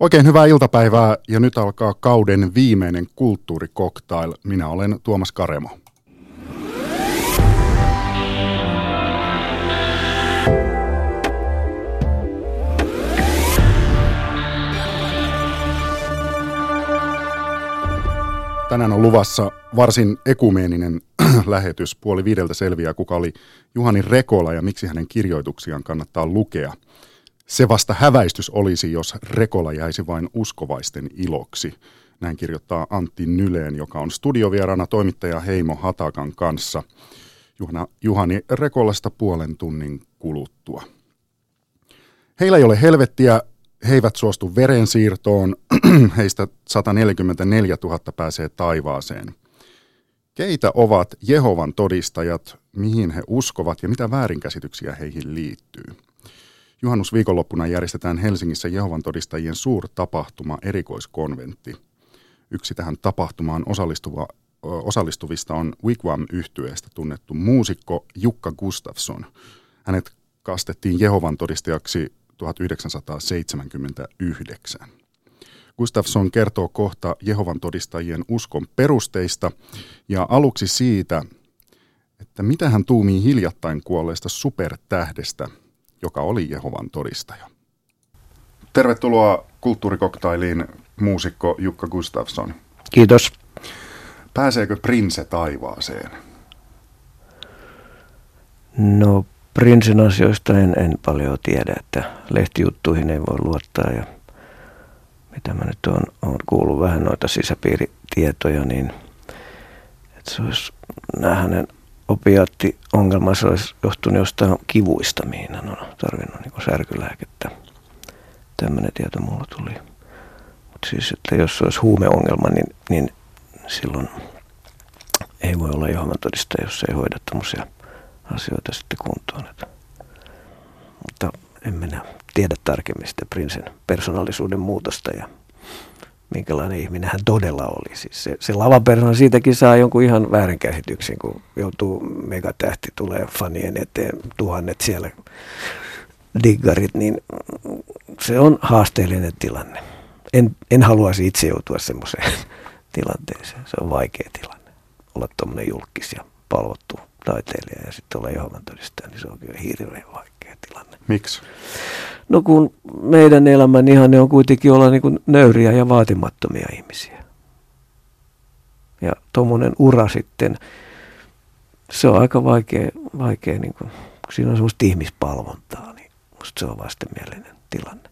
Oikein hyvää iltapäivää ja nyt alkaa kauden viimeinen kulttuurikoktail. Minä olen Tuomas Karemo. Tänään on luvassa varsin ekumeeninen lähetys. Puoli viideltä selviää, kuka oli Juhani Rekola ja miksi hänen kirjoituksiaan kannattaa lukea. Se vasta häväistys olisi, jos Rekola jäisi vain uskovaisten iloksi. Näin kirjoittaa Antti Nyleen, joka on studiovierana toimittaja Heimo Hatakan kanssa. Juhana, Juhani Rekolasta puolen tunnin kuluttua. Heillä ei ole helvettiä, he eivät suostu verensiirtoon, heistä 144 000 pääsee taivaaseen. Keitä ovat Jehovan todistajat, mihin he uskovat ja mitä väärinkäsityksiä heihin liittyy? Juhannusviikonloppuna järjestetään Helsingissä Jehovan todistajien suurtapahtuma erikoiskonventti. Yksi tähän tapahtumaan osallistuva, osallistuvista on wigwam yhtyeestä tunnettu muusikko Jukka Gustafsson. Hänet kastettiin Jehovan todistajaksi 1979. Gustafsson kertoo kohta Jehovan todistajien uskon perusteista ja aluksi siitä, että mitä hän tuumii hiljattain kuolleesta supertähdestä, joka oli Jehovan todistaja. Tervetuloa kulttuurikoktailiin muusikko Jukka Gustafsson. Kiitos. Pääseekö prinse taivaaseen? No Prinsen asioista en, en paljon tiedä, että lehtijuttuihin ei voi luottaa ja mitä mä nyt on, on kuullut vähän noita sisäpiiritietoja, niin että se olisi, nämä hänen opiaattiongelmansa olisi johtunut jostain kivuista, mihin hän on tarvinnut niin särkylääkettä. Tämmöinen tieto mulla tuli. Mutta siis, että jos se olisi huumeongelma, niin, niin silloin ei voi olla Jehovan todistaja, jos ei hoida tämmöisiä asioita sitten kuntoon. Että. Mutta en minä tiedä tarkemmin sitä prinsen persoonallisuuden muutosta ja minkälainen ihminen hän todella oli. Siis se, se lavapersona siitäkin saa jonkun ihan väärinkäsityksen, kun joutuu megatähti, tulee fanien eteen, tuhannet siellä diggarit, niin se on haasteellinen tilanne. En, en haluaisi itse joutua semmoiseen tilanteeseen. Se on vaikea tilanne. Olla tuommoinen julkis ja palvottu taiteilija ja sitten olla Jehovan todistaja, niin se on kyllä hirveän vaikea tilanne. Miksi? No kun meidän elämän ihanne on kuitenkin olla niin kuin nöyriä ja vaatimattomia ihmisiä. Ja tuommoinen ura sitten, se on aika vaikea, vaikea niin kuin, kun siinä on semmoista ihmispalvontaa, niin musta se on vastenmielinen tilanne.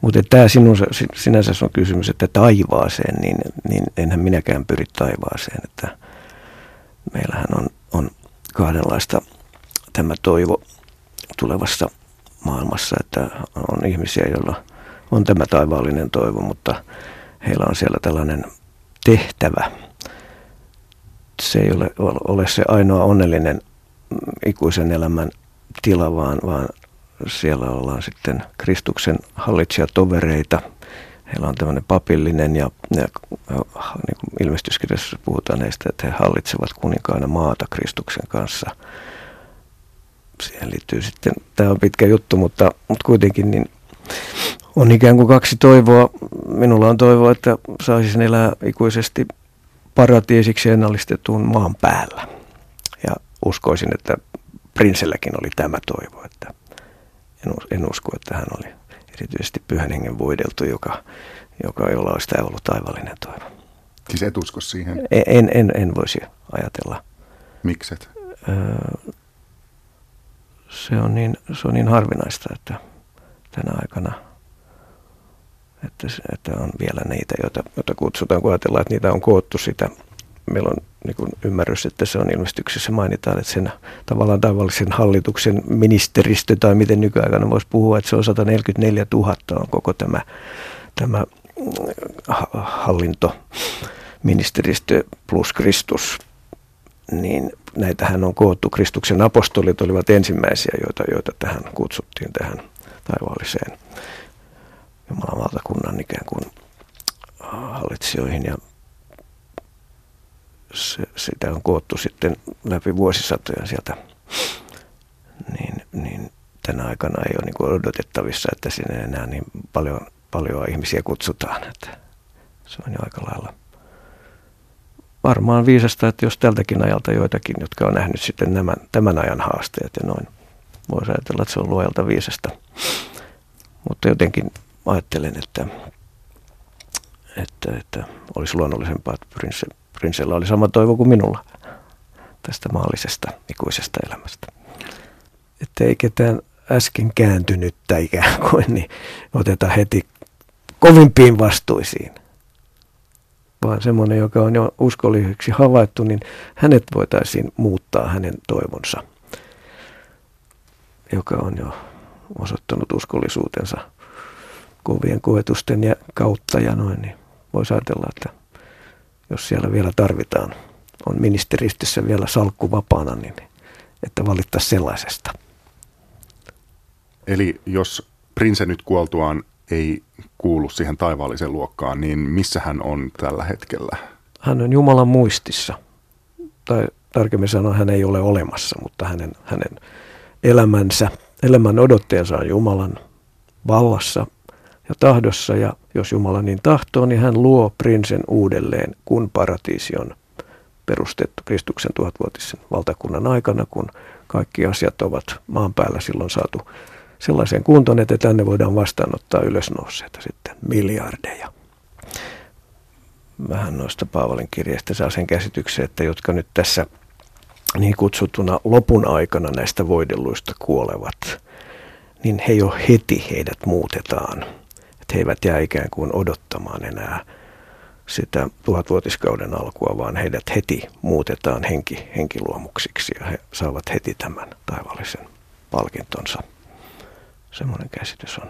Mutta tämä sinun, sinänsä on kysymys, että taivaaseen, niin, niin enhän minäkään pyri taivaaseen. Että meillähän on, on kahdenlaista tämä toivo tulevassa maailmassa, että on ihmisiä, joilla on tämä taivaallinen toivo, mutta heillä on siellä tällainen tehtävä. Se ei ole, ole se ainoa onnellinen ikuisen elämän tila, vaan, vaan siellä ollaan sitten Kristuksen hallitsijatovereita. Heillä on tämmöinen papillinen ja, ja niin kuin ilmestyskirjassa puhutaan heistä, että he hallitsevat kuninkaana maata Kristuksen kanssa – siihen liittyy sitten, tämä on pitkä juttu, mutta, mutta kuitenkin niin on ikään kuin kaksi toivoa. Minulla on toivoa, että saisin elää ikuisesti paratiisiksi ennallistetun maan päällä. Ja uskoisin, että prinselläkin oli tämä toivo, että en, en usko, että hän oli erityisesti pyhän hengen voideltu, joka, joka jolla olisi tämä ollut taivallinen toivo. Siis et usko siihen? En, en, en voisi ajatella. Mikset? Öö, se on niin, se on niin harvinaista, että tänä aikana, että, että on vielä niitä, joita, joita kutsutaan, kun ajatellaan, että niitä on koottu sitä. Meillä on niin kuin ymmärrys, että se on ilmestyksessä mainitaan, että sen tavallaan tavallisen hallituksen ministeristö tai miten nykyaikana voisi puhua, että se on 144 000 on koko tämä, tämä hallinto, ministeristö plus Kristus niin näitähän on koottu. Kristuksen apostolit olivat ensimmäisiä, joita, joita tähän kutsuttiin tähän taivaalliseen Jumalan valtakunnan ikään kuin hallitsijoihin ja se, sitä on koottu sitten läpi vuosisatoja sieltä. Niin, niin tänä aikana ei ole niin kuin odotettavissa, että sinne enää niin paljon, paljon ihmisiä kutsutaan. Että se on jo aika lailla varmaan viisasta, että jos tältäkin ajalta joitakin, jotka on nähnyt sitten nämä, tämän ajan haasteet ja noin, voisi ajatella, että se on luojalta viisasta. Mutta jotenkin ajattelen, että, että, että olisi luonnollisempaa, että Prince, Prinsella oli sama toivo kuin minulla tästä maallisesta ikuisesta elämästä. Että ei ketään äsken kääntynyttä ikään kuin, niin oteta heti kovimpiin vastuisiin. Vaan semmoinen, joka on jo uskolliseksi havaittu, niin hänet voitaisiin muuttaa hänen toivonsa, joka on jo osoittanut uskollisuutensa kovien koetusten ja kautta ja noin, niin voisi ajatella, että jos siellä vielä tarvitaan, on ministeristössä vielä salkku vapaana, niin että valittaisiin sellaisesta. Eli jos prinse nyt kuoltuaan ei kuulu siihen taivaalliseen luokkaan, niin missä hän on tällä hetkellä? Hän on Jumalan muistissa. Tai tarkemmin sanoen hän ei ole olemassa, mutta hänen, hänen elämänsä, elämän odotteensa on Jumalan vallassa ja tahdossa. Ja jos Jumala niin tahtoo, niin hän luo prinsen uudelleen, kun paratiisi on perustettu Kristuksen tuhatvuotisen valtakunnan aikana, kun kaikki asiat ovat maan päällä silloin saatu sellaiseen kuntoon, että tänne voidaan vastaanottaa ylösnouseita sitten miljardeja. Vähän noista Paavalin kirjeistä saa sen käsityksen, että jotka nyt tässä niin kutsutuna lopun aikana näistä voidelluista kuolevat, niin he jo heti heidät muutetaan. Että he eivät jää ikään kuin odottamaan enää sitä tuhatvuotiskauden alkua, vaan heidät heti muutetaan henki, henkiluomuksiksi ja he saavat heti tämän taivallisen palkintonsa. Semmoinen käsitys on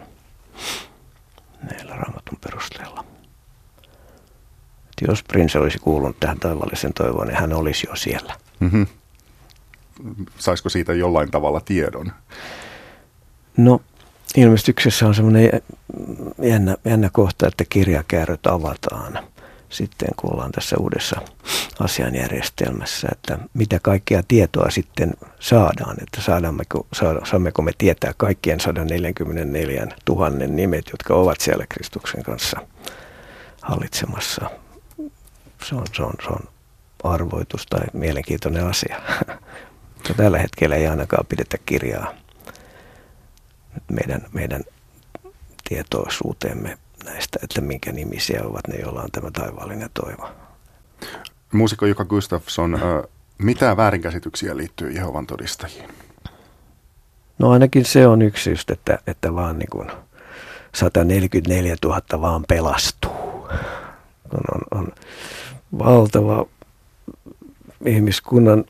meillä raamatun perusteella. Että jos Prince olisi kuulunut tähän taivallisen toivoon, niin hän olisi jo siellä. Mm-hmm. Saisiko siitä jollain tavalla tiedon? No, ilmestyksessä on semmoinen jännä, jännä kohta, että kirjakääröt avataan – sitten, kun ollaan tässä uudessa asianjärjestelmässä, että mitä kaikkea tietoa sitten saadaan, että saadaanko, saammeko me tietää kaikkien 144 000 nimet, jotka ovat siellä Kristuksen kanssa hallitsemassa. Se on, se on, se on arvoitus tai mielenkiintoinen asia. Mutta tällä hetkellä ei ainakaan pidetä kirjaa meidän, meidän tietoisuuteemme näistä, että minkä nimisiä ovat ne, joilla on tämä taivaallinen toivo. Muusikko Jukka Gustafsson, mitä väärinkäsityksiä liittyy Jehovan todistajiin? No ainakin se on yksi just, että, että vaan niin kuin 144 000 vaan pelastuu. On, on, on valtava ihmiskunnan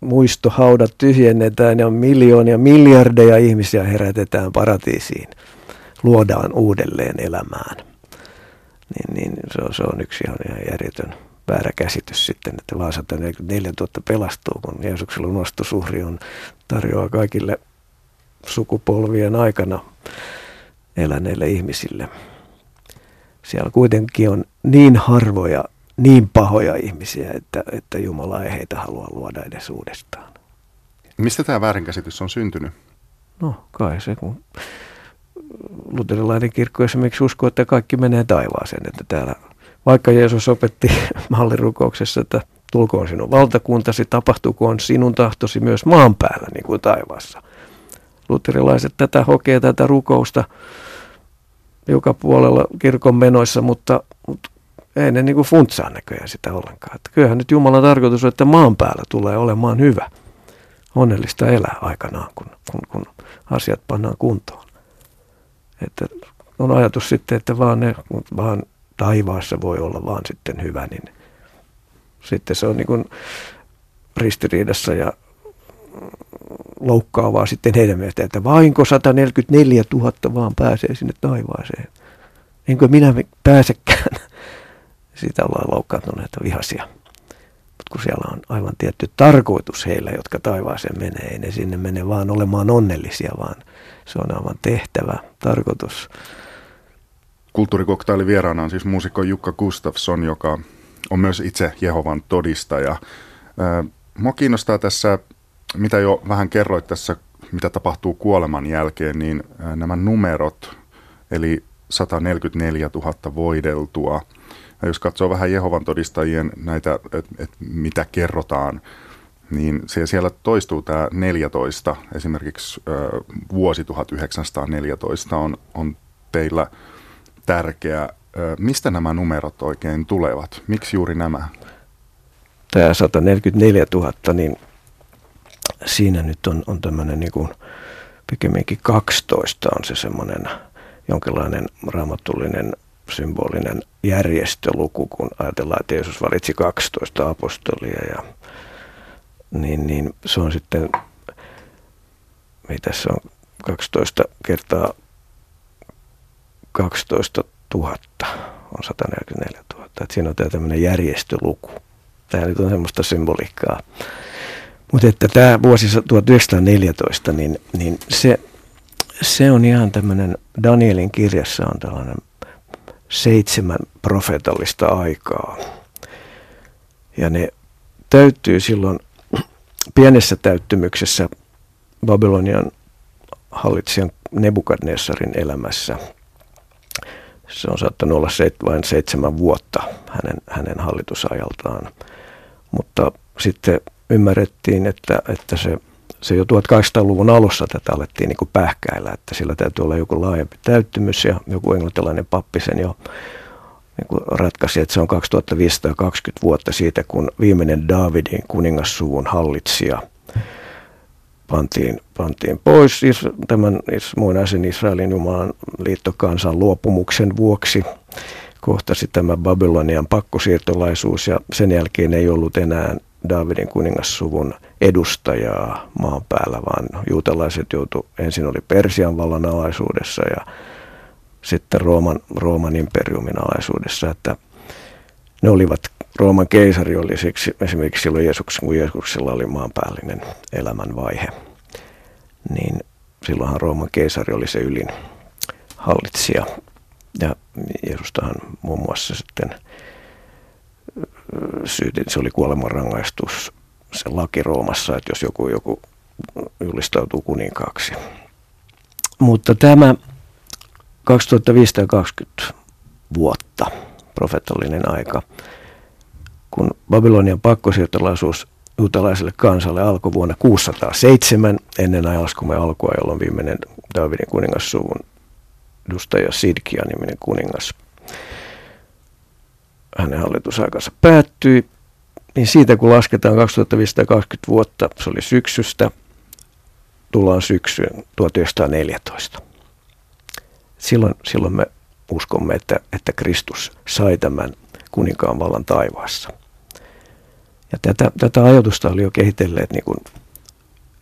muistohaudat tyhjennetään ja miljoonia, miljardeja ihmisiä herätetään paratiisiin – luodaan uudelleen elämään. Niin, niin se, on, se on yksi ihan, ihan järjetön väärä käsitys sitten, että vaan 144 000 pelastuu, kun Jeesuksen lunastusuhri on tarjoaa kaikille sukupolvien aikana eläneille ihmisille. Siellä kuitenkin on niin harvoja, niin pahoja ihmisiä, että, että Jumala ei heitä halua luoda edes uudestaan. Mistä tämä väärinkäsitys on syntynyt? No kai se, kun luterilainen kirkko esimerkiksi uskoo, että kaikki menee taivaaseen. Että täällä, vaikka Jeesus opetti mallirukouksessa, että tulkoon sinun valtakuntasi, tapahtukoon sinun tahtosi myös maan päällä niin kuin taivaassa. Luterilaiset tätä hokee, tätä rukousta joka puolella kirkon menoissa, mutta, mutta ei ne niin kuin funtsaa näköjään sitä ollenkaan. Että kyllähän nyt Jumalan tarkoitus on, että maan päällä tulee olemaan hyvä, onnellista elää aikanaan, kun, kun, kun asiat pannaan kuntoon. Että on ajatus sitten, että vaan, ne, vaan taivaassa voi olla vaan sitten hyvä, niin sitten se on niin kuin ristiriidassa ja loukkaavaa sitten heidän mielestä, että vainko 144 000 vaan pääsee sinne taivaaseen. Enkö minä pääsekään? Siitä ollaan loukkaantuneita vihaisia. Mutta kun siellä on aivan tietty tarkoitus heillä, jotka taivaaseen menee, ei ne sinne mene vaan olemaan onnellisia, vaan se on aivan tehtävä, tarkoitus. Kulttuurikoktaili vieraana on siis muusikko Jukka Gustafsson, joka on myös itse Jehovan todistaja. Mua kiinnostaa tässä, mitä jo vähän kerroit tässä mitä tapahtuu kuoleman jälkeen, niin nämä numerot, eli 144 000 voideltua, ja jos katsoo vähän Jehovan todistajien näitä, että et mitä kerrotaan, niin se, siellä toistuu tämä 14, esimerkiksi vuosi 1914 on, on teillä tärkeä. Mistä nämä numerot oikein tulevat? Miksi juuri nämä? Tämä 144 000, niin siinä nyt on, on tämmöinen niin kuin, pikemminkin 12 on se semmoinen jonkinlainen raamatullinen symbolinen järjestöluku, kun ajatellaan, että Jeesus valitsi 12 apostolia ja niin, niin se on sitten, mitä se on, 12 kertaa 12 000 on 144 000. Että siinä on tämä tämmöinen järjestöluku. Tämä nyt on semmoista symboliikkaa. Mutta että tämä vuosi 1914, niin, niin se, se on ihan tämmöinen, Danielin kirjassa on tällainen seitsemän profetallista aikaa. Ja ne täyttyy silloin pienessä täyttymyksessä Babylonian hallitsijan Nebukadnessarin elämässä. Se on saattanut olla se, vain seitsemän vuotta hänen, hänen hallitusajaltaan. Mutta sitten ymmärrettiin, että, että se, se jo 1800-luvun alussa tätä alettiin niin kuin pähkäillä, että sillä täytyy olla joku laajempi täyttymys ja joku englantilainen pappi sen jo niin ratkaisi, että se on 2520 vuotta siitä, kun viimeinen Davidin kuningassuvun hallitsija pantiin, pantiin pois tämän muinaisen Israelin Jumalan liittokansan luopumuksen vuoksi. Kohtasi tämä Babylonian pakkosiirtolaisuus ja sen jälkeen ei ollut enää Davidin kuningassuvun edustajaa maan päällä, vaan juutalaiset joutu ensin oli Persian vallan alaisuudessa ja sitten Rooman, Rooman imperiumin alaisuudessa, että ne olivat, Rooman keisari oli siksi esimerkiksi silloin Jeesuksen, kun Jeesuksella oli maanpäällinen elämänvaihe, niin silloinhan Rooman keisari oli se ylin hallitsija. Ja Jeesustahan muun muassa sitten syytin, se oli kuolemanrangaistus, se laki Roomassa, että jos joku, joku julistautuu kuninkaaksi. Mutta tämä 2520 vuotta, profetallinen aika, kun Babylonian pakkosiirtolaisuus juutalaiselle kansalle alkoi vuonna 607 ennen ajalaskumme alkua, jolloin viimeinen Davidin kuningassuvun edustaja Sidkia niminen kuningas. Hänen hallitusaikansa päättyi. Niin siitä kun lasketaan 2520 vuotta, se oli syksystä, tullaan syksyyn 1914 silloin, silloin me uskomme, että, että Kristus sai tämän kuninkaan vallan taivaassa. Ja tätä, tätä ajatusta oli jo kehitelleet niin kuin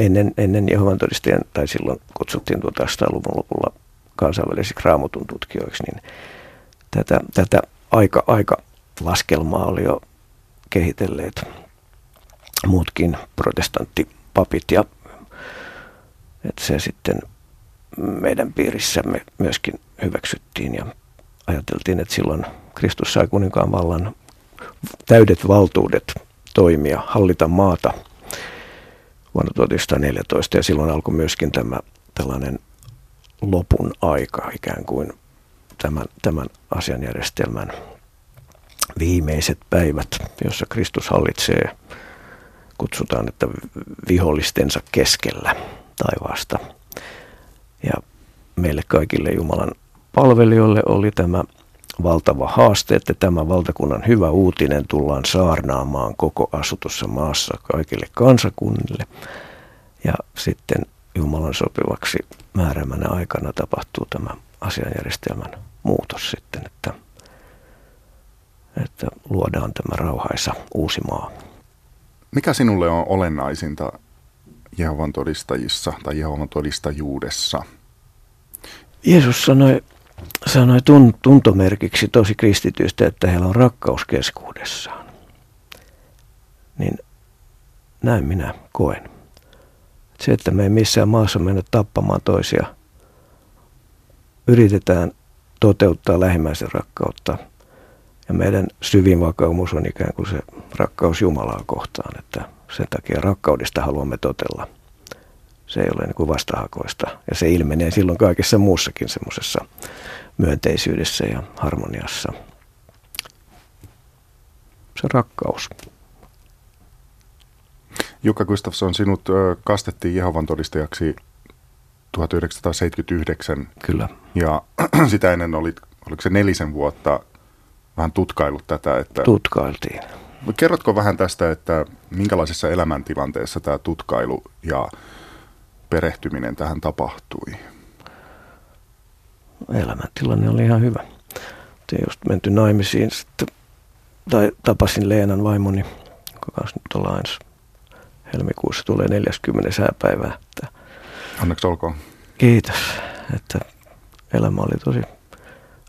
ennen, ennen Jehovan todistajien, tai silloin kutsuttiin 1800-luvun lopulla kansainvälisiksi raamatun tutkijoiksi, niin tätä, tätä aika, aika laskelmaa oli jo kehitelleet muutkin protestanttipapit ja että se sitten meidän piirissämme myöskin hyväksyttiin ja ajateltiin, että silloin Kristus sai kuninkaan vallan täydet valtuudet toimia, hallita maata vuonna 1914 ja silloin alkoi myöskin tämä tällainen lopun aika ikään kuin tämän, tämän asianjärjestelmän viimeiset päivät, jossa Kristus hallitsee, kutsutaan, että vihollistensa keskellä taivaasta – ja meille kaikille Jumalan palvelijoille oli tämä valtava haaste, että tämä valtakunnan hyvä uutinen tullaan saarnaamaan koko asutussa maassa kaikille kansakunnille. Ja sitten Jumalan sopivaksi määräämänä aikana tapahtuu tämä asianjärjestelmän muutos sitten, että, että luodaan tämä rauhaisa uusi maa. Mikä sinulle on olennaisinta Jehovan todistajissa tai Jehovan todistajuudessa? Jeesus sanoi, sanoi tuntomerkiksi tosi kristitystä, että heillä on rakkaus keskuudessaan. Niin näin minä koen. Se, että me ei missään maassa mennä tappamaan toisia, yritetään toteuttaa lähimmäisen rakkautta. Ja meidän syvin vakaumus on ikään kuin se rakkaus Jumalaa kohtaan, että sen takia rakkaudesta haluamme totella Se ei ole niin kuin vastahakoista ja se ilmenee silloin kaikessa muussakin semmoisessa myönteisyydessä ja harmoniassa. Se rakkaus. Jukka Gustafsson, sinut kastettiin Jehovan todistajaksi 1979. Kyllä. Ja sitä ennen olit, oliko se nelisen vuotta vähän tutkailut tätä? Että Tutkailtiin. Kerrotko vähän tästä, että minkälaisessa elämäntilanteessa tämä tutkailu ja perehtyminen tähän tapahtui? Elämäntilanne oli ihan hyvä. Te just menty naimisiin sitten, tai tapasin Leenan vaimoni, joka kanssa nyt ollaan ensi helmikuussa tulee 40 sääpäivää. Että Onneksi olkoon. Kiitos, että elämä oli tosi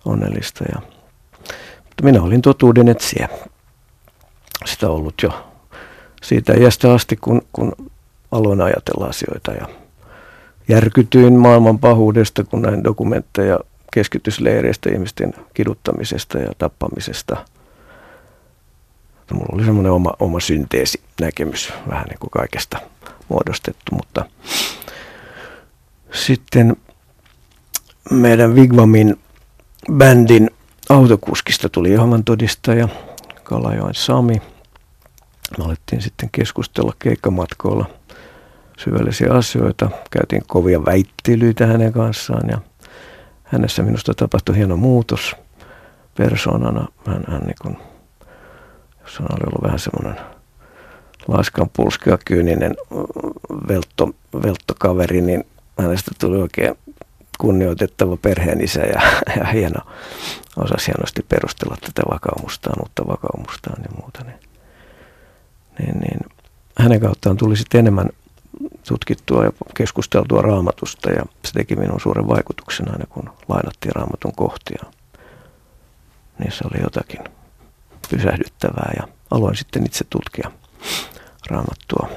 onnellista. Ja, mutta minä olin totuuden etsiä. Sitä ollut jo siitä iästä asti, kun, kun aloin ajatella asioita ja järkytyin maailman pahuudesta, kun näin dokumentteja keskitysleireistä, ihmisten kiduttamisesta ja tappamisesta. Mulla oli semmoinen oma, oma synteesi näkemys vähän niin kuin kaikesta muodostettu, mutta sitten meidän Vigvamin bändin autokuskista tuli Jehovan todistaja Kalajoen Sami. Me alettiin sitten keskustella keikkamatkoilla syvällisiä asioita. Käytiin kovia väittelyitä hänen kanssaan ja hänessä minusta tapahtui hieno muutos persoonana. Hän, hän niin kuin, jos hän oli ollut vähän semmoinen laiskan pulskea kyyninen veltto, velttokaveri, niin hänestä tuli oikein kunnioitettava perheenisä ja, ja hieno, osasi hienosti perustella tätä vakaumustaan, uutta vakaumustaan ja muuta. Niin, niin, niin hänen kauttaan tuli sitten enemmän tutkittua ja keskusteltua raamatusta ja se teki minun suuren vaikutuksen aina kun lainattiin raamatun kohtia. Niissä oli jotakin pysähdyttävää ja aloin sitten itse tutkia raamattua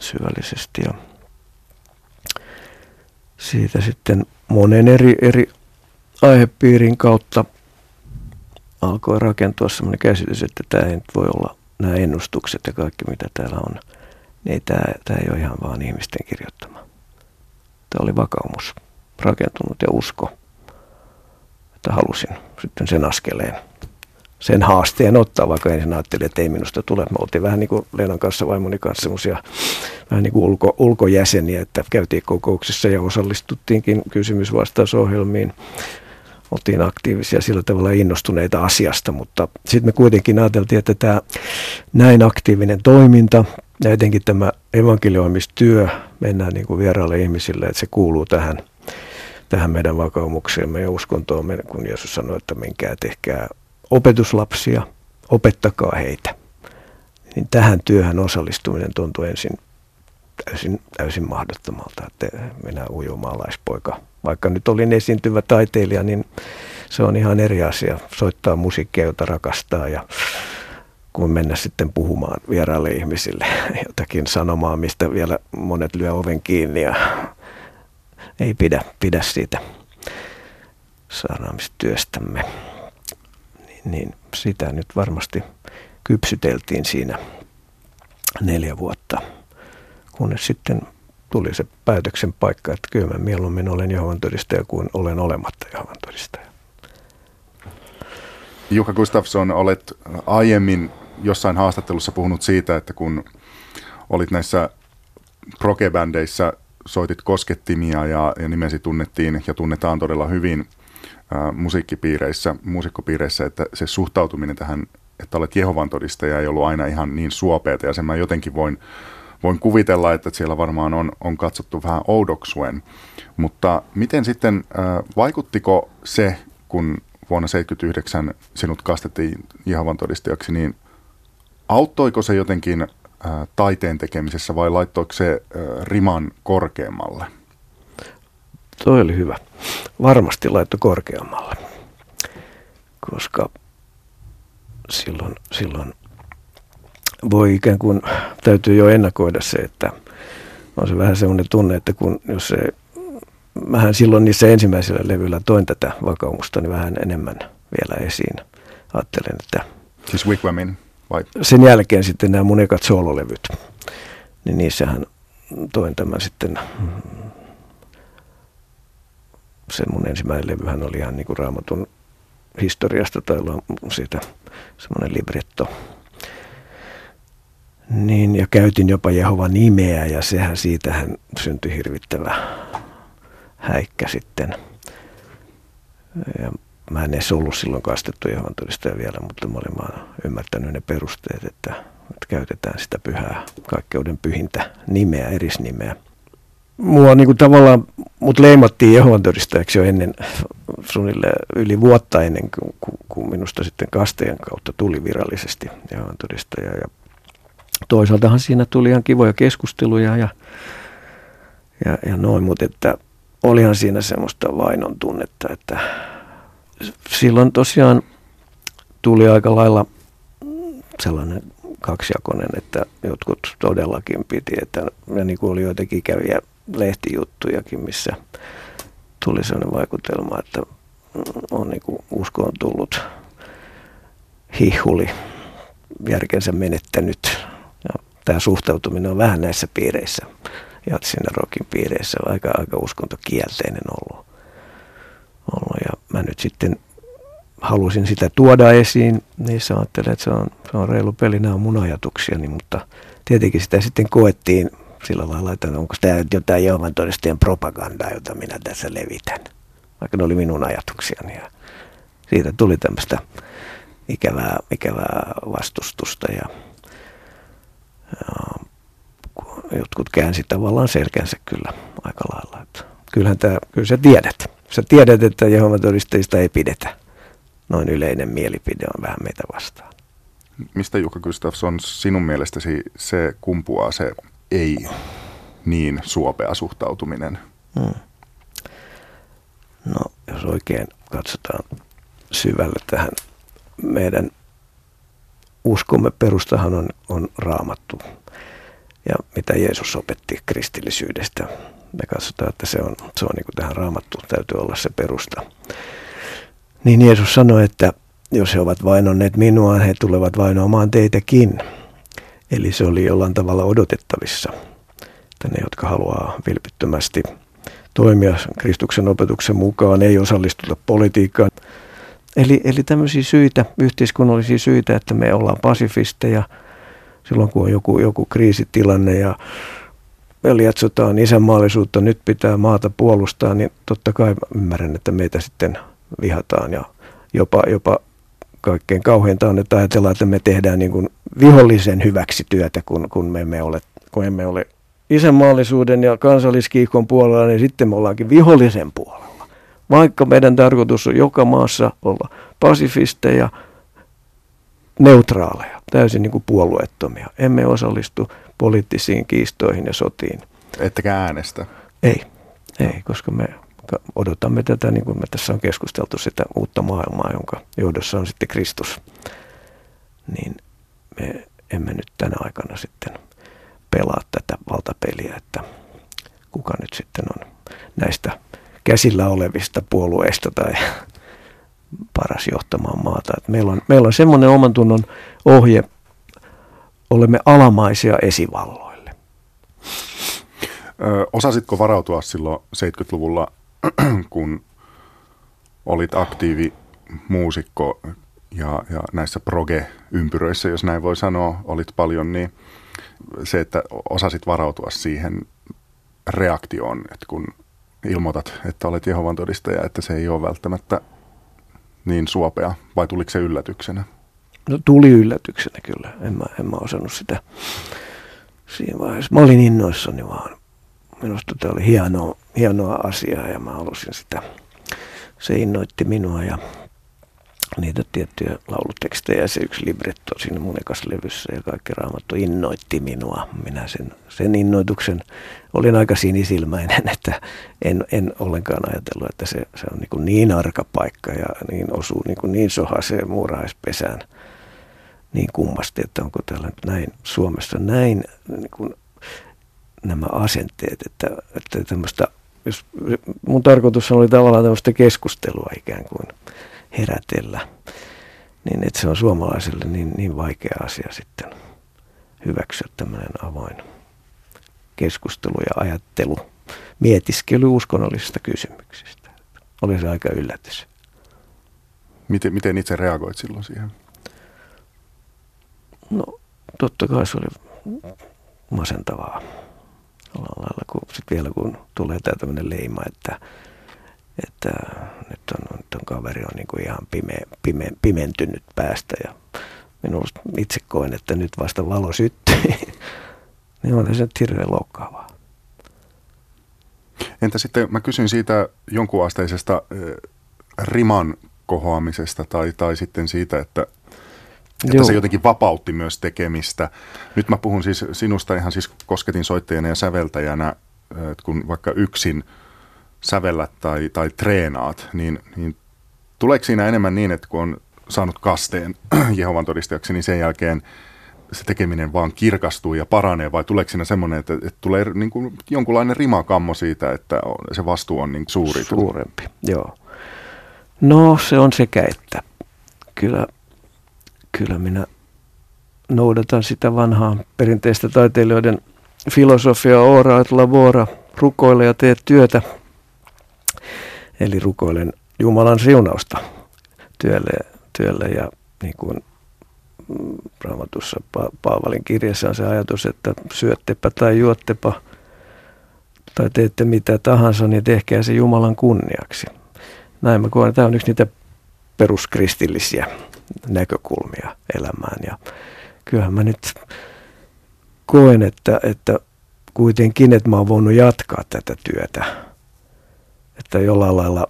syvällisesti ja siitä sitten monen eri, eri aihepiirin kautta alkoi rakentua sellainen käsitys, että tämä ei nyt voi olla nämä ennustukset ja kaikki mitä täällä on, niin tämä, tämä ei ole ihan vaan ihmisten kirjoittama. Tämä oli vakaumus, rakentunut ja usko, että halusin sitten sen askeleen sen haasteen ottaa, vaikka ensin ajattelin, että ei minusta tule. Me oltiin vähän niin kuin Leenan kanssa, vaimoni kanssa semmoisia vähän niin kuin ulko, ulkojäseniä, että käytiin kokouksissa ja osallistuttiinkin kysymysvastausohjelmiin. Oltiin aktiivisia sillä tavalla innostuneita asiasta, mutta sitten me kuitenkin ajateltiin, että tämä näin aktiivinen toiminta ja etenkin tämä evankelioimistyö mennään niin kuin vieraille ihmisille, että se kuuluu tähän, tähän meidän vakaumukseemme ja uskontoon, kun Jeesus sanoi, että menkää tehkää opetuslapsia, opettakaa heitä. Niin tähän työhön osallistuminen tuntui ensin täysin, täysin mahdottomalta, että minä ujo maalaispoika. Vaikka nyt olin esiintyvä taiteilija, niin se on ihan eri asia. Soittaa musiikkia, jota rakastaa ja kuin mennä sitten puhumaan vieraille ihmisille jotakin sanomaa, mistä vielä monet lyö oven kiinni ja ei pidä, pidä siitä saaraamistyöstämme niin sitä nyt varmasti kypsyteltiin siinä neljä vuotta, kunnes sitten tuli se päätöksen paikka, että kyllä mä mieluummin olen Jehovan todistaja kuin olen olematta Jehovan todistaja. Jukka Gustafsson, olet aiemmin jossain haastattelussa puhunut siitä, että kun olit näissä progebändeissä, soitit koskettimia ja, ja nimesi tunnettiin ja tunnetaan todella hyvin – musiikkipiireissä, muusikkopiireissä, että se suhtautuminen tähän, että olet Jehovan todistaja, ei ollut aina ihan niin suopeeta, ja sen mä jotenkin voin, voin kuvitella, että siellä varmaan on, on katsottu vähän oudoksuen. Mutta miten sitten, vaikuttiko se, kun vuonna 1979 sinut kastettiin Jehovan todistajaksi, niin auttoiko se jotenkin taiteen tekemisessä vai laittoiko se riman korkeammalle? Toi oli hyvä. Varmasti laitto korkeammalle, koska silloin, silloin voi ikään kuin, täytyy jo ennakoida se, että on se vähän sellainen tunne, että kun jos se, vähän silloin niissä ensimmäisillä levyillä toin tätä vakaumusta, niin vähän enemmän vielä esiin. Ajattelen, että... Siis Wigwamin vai? Sen jälkeen sitten nämä mun ekat soololevyt, niin niissähän toin tämän sitten, se mun ensimmäinen levyhän oli ihan niin kuin raamatun historiasta tai siitä semmoinen libretto. Niin, ja käytin jopa Jehova nimeä ja sehän siitähän syntyi hirvittävä häikkä sitten. Ja mä en edes ollut silloin kastettu Jehovan todistaja vielä, mutta mä olin vaan ymmärtänyt ne perusteet, että, että käytetään sitä pyhää kaikkeuden pyhintä nimeä, erisnimeä. Mua niin kuin tavallaan, mut leimattiin Jehovan todistajaksi jo ennen, suunnilleen yli vuotta ennen kuin, kun minusta sitten kasteen kautta tuli virallisesti Jehovan todistaja. Ja toisaaltahan siinä tuli ihan kivoja keskusteluja ja, ja, ja noin, mutta että olihan siinä semmoista vainon tunnetta, että silloin tosiaan tuli aika lailla sellainen kaksijakoinen, että jotkut todellakin piti, että ja niin kuin oli joitakin käviä lehtijuttujakin, missä tuli sellainen vaikutelma, että on niin kuin uskoon tullut hihuli, järkensä menettänyt. Ja tämä suhtautuminen on vähän näissä piireissä, Jatsin ja Rokin piireissä, aika, aika uskontokielteinen ollut ollut. Ja mä nyt sitten halusin sitä tuoda esiin, niin ajattelin, että se on, se on reilu peli, nämä on mun ajatuksia, niin, mutta tietenkin sitä sitten koettiin sillä lailla, että onko tämä jotain Jehovan todistajien propagandaa, jota minä tässä levitän. Vaikka ne oli minun ajatuksiani ja siitä tuli tämmöistä ikävää, ikävää vastustusta ja, ja jotkut käänsi tavallaan selkänsä kyllä aika lailla. Että kyllähän tämä, kyllä sä tiedät. Sä tiedät, että Jehovan todistajista ei pidetä. Noin yleinen mielipide on vähän meitä vastaan. Mistä Jukka Gustafsson sinun mielestäsi se kumpuaa se ei niin suopea suhtautuminen? Hmm. No, jos oikein katsotaan syvälle tähän meidän uskomme perustahan on, on raamattu ja mitä Jeesus opetti kristillisyydestä. Me katsotaan, että se on, se on niin kuin tähän raamattu, täytyy olla se perusta. Niin Jeesus sanoi, että jos he ovat vainonneet minua, he tulevat vainoamaan teitäkin. Eli se oli jollain tavalla odotettavissa, että ne, jotka haluaa vilpittömästi toimia Kristuksen opetuksen mukaan, ei osallistuta politiikkaan. Eli, eli tämmöisiä syitä, yhteiskunnallisia syitä, että me ollaan pasifisteja – silloin kun on joku, joku kriisitilanne ja me lietsotaan isänmaallisuutta, nyt pitää maata puolustaa, niin totta kai ymmärrän, että meitä sitten vihataan ja jopa, jopa kaikkein kauheinta on, että ajatellaan, että me tehdään niin kuin vihollisen hyväksi työtä, kun, kun me emme ole, kun emme ole isänmaallisuuden ja kansalliskiihkon puolella, niin sitten me ollaankin vihollisen puolella. Vaikka meidän tarkoitus on joka maassa olla pasifisteja, neutraaleja, täysin niin kuin puolueettomia. Emme osallistu poliittisiin kiistoihin ja sotiin. Ettekä äänestä? Ei, ei, koska me odotamme tätä, niin kuin me tässä on keskusteltu, sitä uutta maailmaa, jonka johdossa on sitten Kristus. Niin me emme nyt tänä aikana sitten pelaa tätä valtapeliä, että kuka nyt sitten on näistä käsillä olevista puolueista tai paras johtamaan maata. Et meillä, on, meillä on semmoinen oman tunnon ohje, olemme alamaisia esivalloille. Osasitko varautua silloin 70-luvulla, kun olit aktiivi muusikko ja, ja näissä proge-ympyröissä, jos näin voi sanoa, olit paljon, niin se, että osasit varautua siihen reaktioon, että kun ilmoitat, että olet Jehovan todistaja, että se ei ole välttämättä niin suopea, vai tuliko se yllätyksenä? No tuli yllätyksenä kyllä, en mä, en mä osannut sitä siinä vaiheessa. Mä olin innoissani vaan. Minusta tämä oli hienoa, hienoa asiaa ja mä halusin sitä. Se innoitti minua ja niitä tiettyjä laulutekstejä. Se yksi libretto siinä mun levyssä ja kaikki raamattu innoitti minua. Minä sen, sen innoituksen olin aika sinisilmäinen, että en, en ollenkaan ajatellut, että se, se on niin, niin arka paikka ja niin osuu niin, niin sohaseen muurahaispesään niin kummasti, että onko täällä näin Suomessa näin niin kuin nämä asenteet, että, että tämmöistä, jos, mun tarkoitus oli tavallaan tämmöistä keskustelua ikään kuin herätellä, niin että se on suomalaiselle niin, niin vaikea asia sitten hyväksyä tämmöinen avoin keskustelu ja ajattelu, mietiskely uskonnollisista kysymyksistä. Oli se aika yllätys. Miten, miten itse reagoit silloin siihen? No totta kai se oli masentavaa. Lailla, kun sit vielä kun tulee tämä tämmöinen leima, että, että nyt, on, nyt on kaveri on niin kuin ihan pime, pime, pimentynyt päästä ja minusta itse koen, että nyt vasta valo syttyi, niin on se hirveän loukkaavaa. Entä sitten, mä kysyn siitä jonkunasteisesta äh, riman kohoamisesta tai, tai sitten siitä, että, että se jotenkin vapautti myös tekemistä. Nyt mä puhun siis sinusta ihan siis kosketin soittajana ja säveltäjänä, että kun vaikka yksin sävellät tai, tai treenaat, niin, niin tuleeko siinä enemmän niin, että kun on saanut kasteen Jehovan todistajaksi, niin sen jälkeen se tekeminen vaan kirkastuu ja paranee, vai tuleeko siinä semmoinen, että, että tulee niin kuin jonkunlainen rimakammo siitä, että se vastuu on niin suuri? Suurempi, joo. No se on sekä että. Kyllä, kyllä minä noudatan sitä vanhaa perinteistä taiteilijoiden filosofia ora et labora, rukoile ja tee työtä. Eli rukoilen Jumalan siunausta työlle, työlle ja niin kuin Raamatussa pa- Paavalin kirjassa on se ajatus, että syöttepä tai juottepa tai teette mitä tahansa, niin tehkää se Jumalan kunniaksi. Näin mä koen, tämä on yksi niitä peruskristillisiä näkökulmia elämään. Ja kyllähän mä nyt koen, että, että kuitenkin, että mä oon voinut jatkaa tätä työtä. Että jollain lailla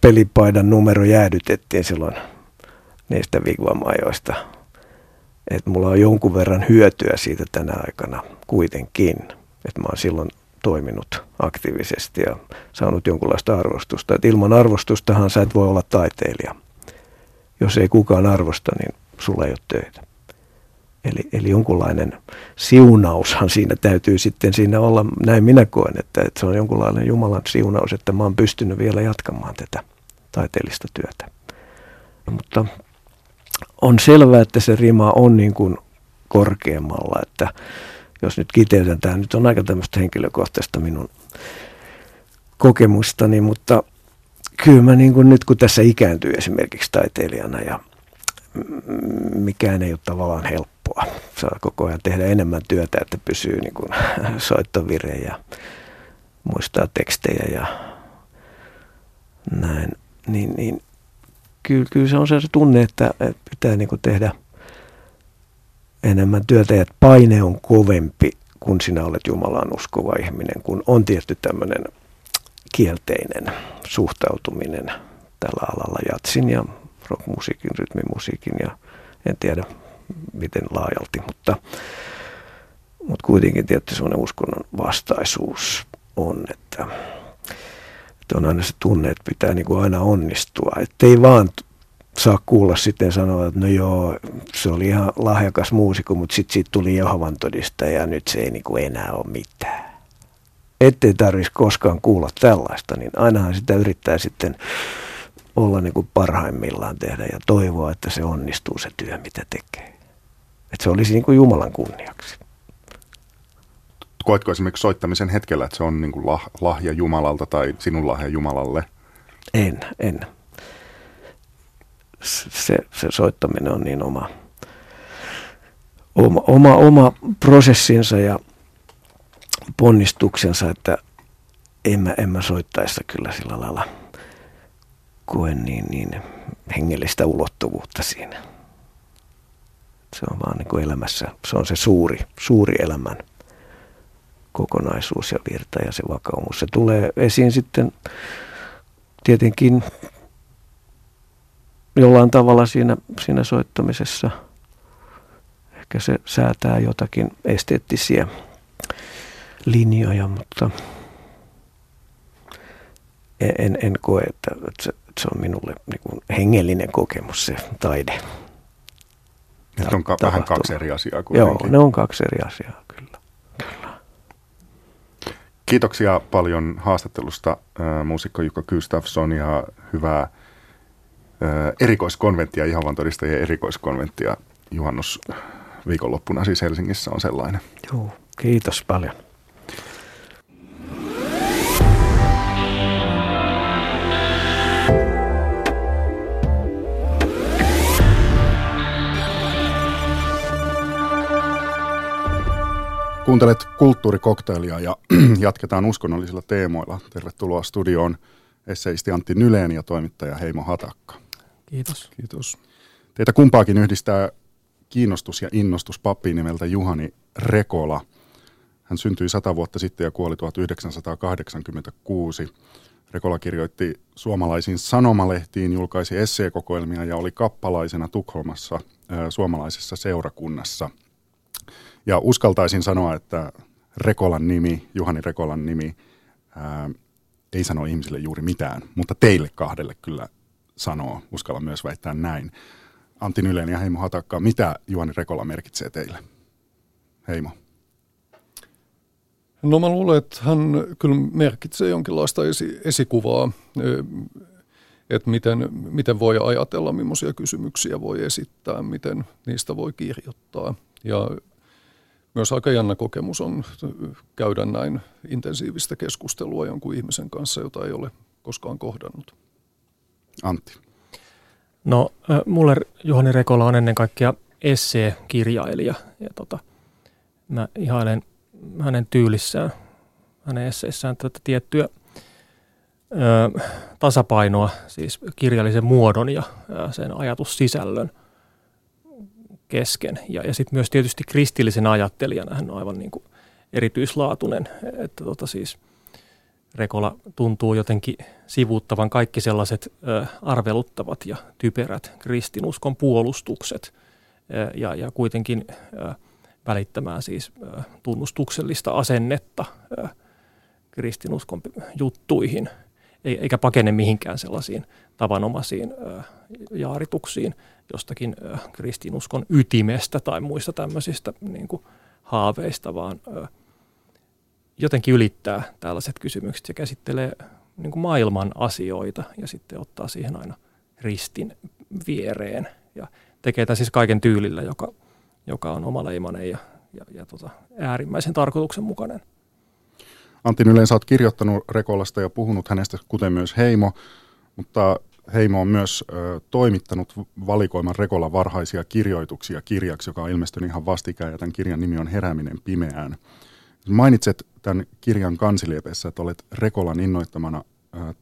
pelipaidan numero jäädytettiin silloin niistä vigvamajoista. Että mulla on jonkun verran hyötyä siitä tänä aikana kuitenkin. Että mä oon silloin toiminut aktiivisesti ja saanut jonkunlaista arvostusta. Et ilman arvostustahan sä et voi olla taiteilija. Jos ei kukaan arvosta, niin sulla ei ole töitä. Eli, eli jonkunlainen siunaushan siinä täytyy sitten siinä olla, näin minä koen, että, että se on jonkunlainen Jumalan siunaus, että mä oon pystynyt vielä jatkamaan tätä taiteellista työtä. Mutta on selvää, että se rima on niin kuin korkeammalla, että jos nyt kiteytän, tämä nyt on aika tämmöistä henkilökohtaista minun kokemustani, mutta kyllä mä niin kuin nyt kun tässä ikääntyy esimerkiksi taiteilijana ja mikään ei ole tavallaan helppoa. Saa koko ajan tehdä enemmän työtä, että pysyy niin kuin soittovire ja muistaa tekstejä ja näin. Niin, niin kyllä, kyllä se on se tunne, että, pitää niin kuin tehdä – enemmän työtä ja paine on kovempi, kun sinä olet Jumalaan uskova ihminen, kun on tietty tämmöinen kielteinen suhtautuminen tällä alalla jatsin ja rockmusiikin, rytmimusiikin ja en tiedä miten laajalti, mutta, mutta kuitenkin tietty semmoinen uskonnon vastaisuus on, että, että on aina se tunne, että pitää niin kuin aina onnistua, ettei vaan saa kuulla sitten sanoa, että no joo, se oli ihan lahjakas muusikko, mutta sitten siitä tuli Jehovan todistaja ja nyt se ei niin kuin enää ole mitään. Ettei tarvitsisi koskaan kuulla tällaista, niin ainahan sitä yrittää sitten olla niin kuin parhaimmillaan tehdä ja toivoa, että se onnistuu se työ, mitä tekee. Että se olisi niin kuin Jumalan kunniaksi. Koetko esimerkiksi soittamisen hetkellä, että se on niin kuin lahja Jumalalta tai sinun lahja Jumalalle? En, en se, se soittaminen on niin oma, oma, oma, oma prosessinsa ja ponnistuksensa, että en mä, en mä soittaessa kyllä sillä lailla koe niin, niin hengellistä ulottuvuutta siinä. Se on vaan niin kuin elämässä, se on se suuri, suuri elämän kokonaisuus ja virta ja se vakaumus. Se tulee esiin sitten tietenkin jollain tavalla siinä, siinä soittamisessa. Ehkä se säätää jotakin esteettisiä linjoja, mutta en, en koe, että, että, se, että se on minulle niin kuin hengellinen kokemus se taide. Ne on ka- vähän kaksi eri asiaa kuitenkin. Joo, ne on kaksi eri asiaa, kyllä. kyllä. Kiitoksia paljon haastattelusta äh, muusikko Jukka Gustafsson ja hyvää erikoiskonventtia, Jehovan todistajien erikoiskonventtia juhannus viikonloppuna siis Helsingissä on sellainen. Joo, kiitos paljon. Kuuntelet kulttuurikoktailia ja jatketaan uskonnollisilla teemoilla. Tervetuloa studioon esseisti Antti Nyleen ja toimittaja Heimo Hatakka. Kiitos. Kiitos. Teitä kumpaakin yhdistää kiinnostus ja innostus pappiin nimeltä Juhani Rekola. Hän syntyi sata vuotta sitten ja kuoli 1986. Rekola kirjoitti suomalaisiin sanomalehtiin, julkaisi esseekokoelmia ja oli kappalaisena Tukholmassa suomalaisessa seurakunnassa. Ja uskaltaisin sanoa, että Rekolan nimi, Juhani Rekolan nimi, ää, ei sano ihmisille juuri mitään, mutta teille kahdelle kyllä sanoo, uskalla myös väittää näin. Antti Nylen ja Heimo Hatakka, mitä Juhani Rekola merkitsee teille? Heimo. No mä luulen, että hän kyllä merkitsee jonkinlaista esi- esikuvaa, että miten, miten voi ajatella, millaisia kysymyksiä voi esittää, miten niistä voi kirjoittaa. Ja myös aika jännä kokemus on käydä näin intensiivistä keskustelua jonkun ihmisen kanssa, jota ei ole koskaan kohdannut. Antti. No, mulle Juhani Rekola on ennen kaikkea essee-kirjailija. Ja tota, mä ihailen hänen tyylissään, hänen esseissään tätä tiettyä ö, tasapainoa, siis kirjallisen muodon ja ö, sen ajatussisällön kesken. Ja, ja sitten myös tietysti kristillisen ajattelijana hän on aivan niin kuin erityislaatuinen, että tota siis Rekola tuntuu jotenkin sivuuttavan kaikki sellaiset ö, arveluttavat ja typerät kristinuskon puolustukset ö, ja, ja kuitenkin ö, välittämään siis tunnustuksellista asennetta kristinuskon juttuihin, eikä pakene mihinkään sellaisiin tavanomaisiin jaarituksiin jostakin kristinuskon ytimestä tai muista tämmöisistä niin kuin haaveista, vaan jotenkin ylittää tällaiset kysymykset ja käsittelee niin kuin maailman asioita ja sitten ottaa siihen aina ristin viereen ja tekee tämän siis kaiken tyylillä, joka – joka on omaleimainen ja, ja, ja tota, äärimmäisen tarkoituksenmukainen. Antti Nyleen, sä oot kirjoittanut Rekolasta ja puhunut hänestä, kuten myös Heimo, mutta Heimo on myös ö, toimittanut valikoiman Rekolan varhaisia kirjoituksia kirjaksi, joka on ilmestynyt ihan vastikään, ja tämän kirjan nimi on Herääminen pimeään. Mainitset tämän kirjan kansiliepeessä, että olet Rekolan innoittamana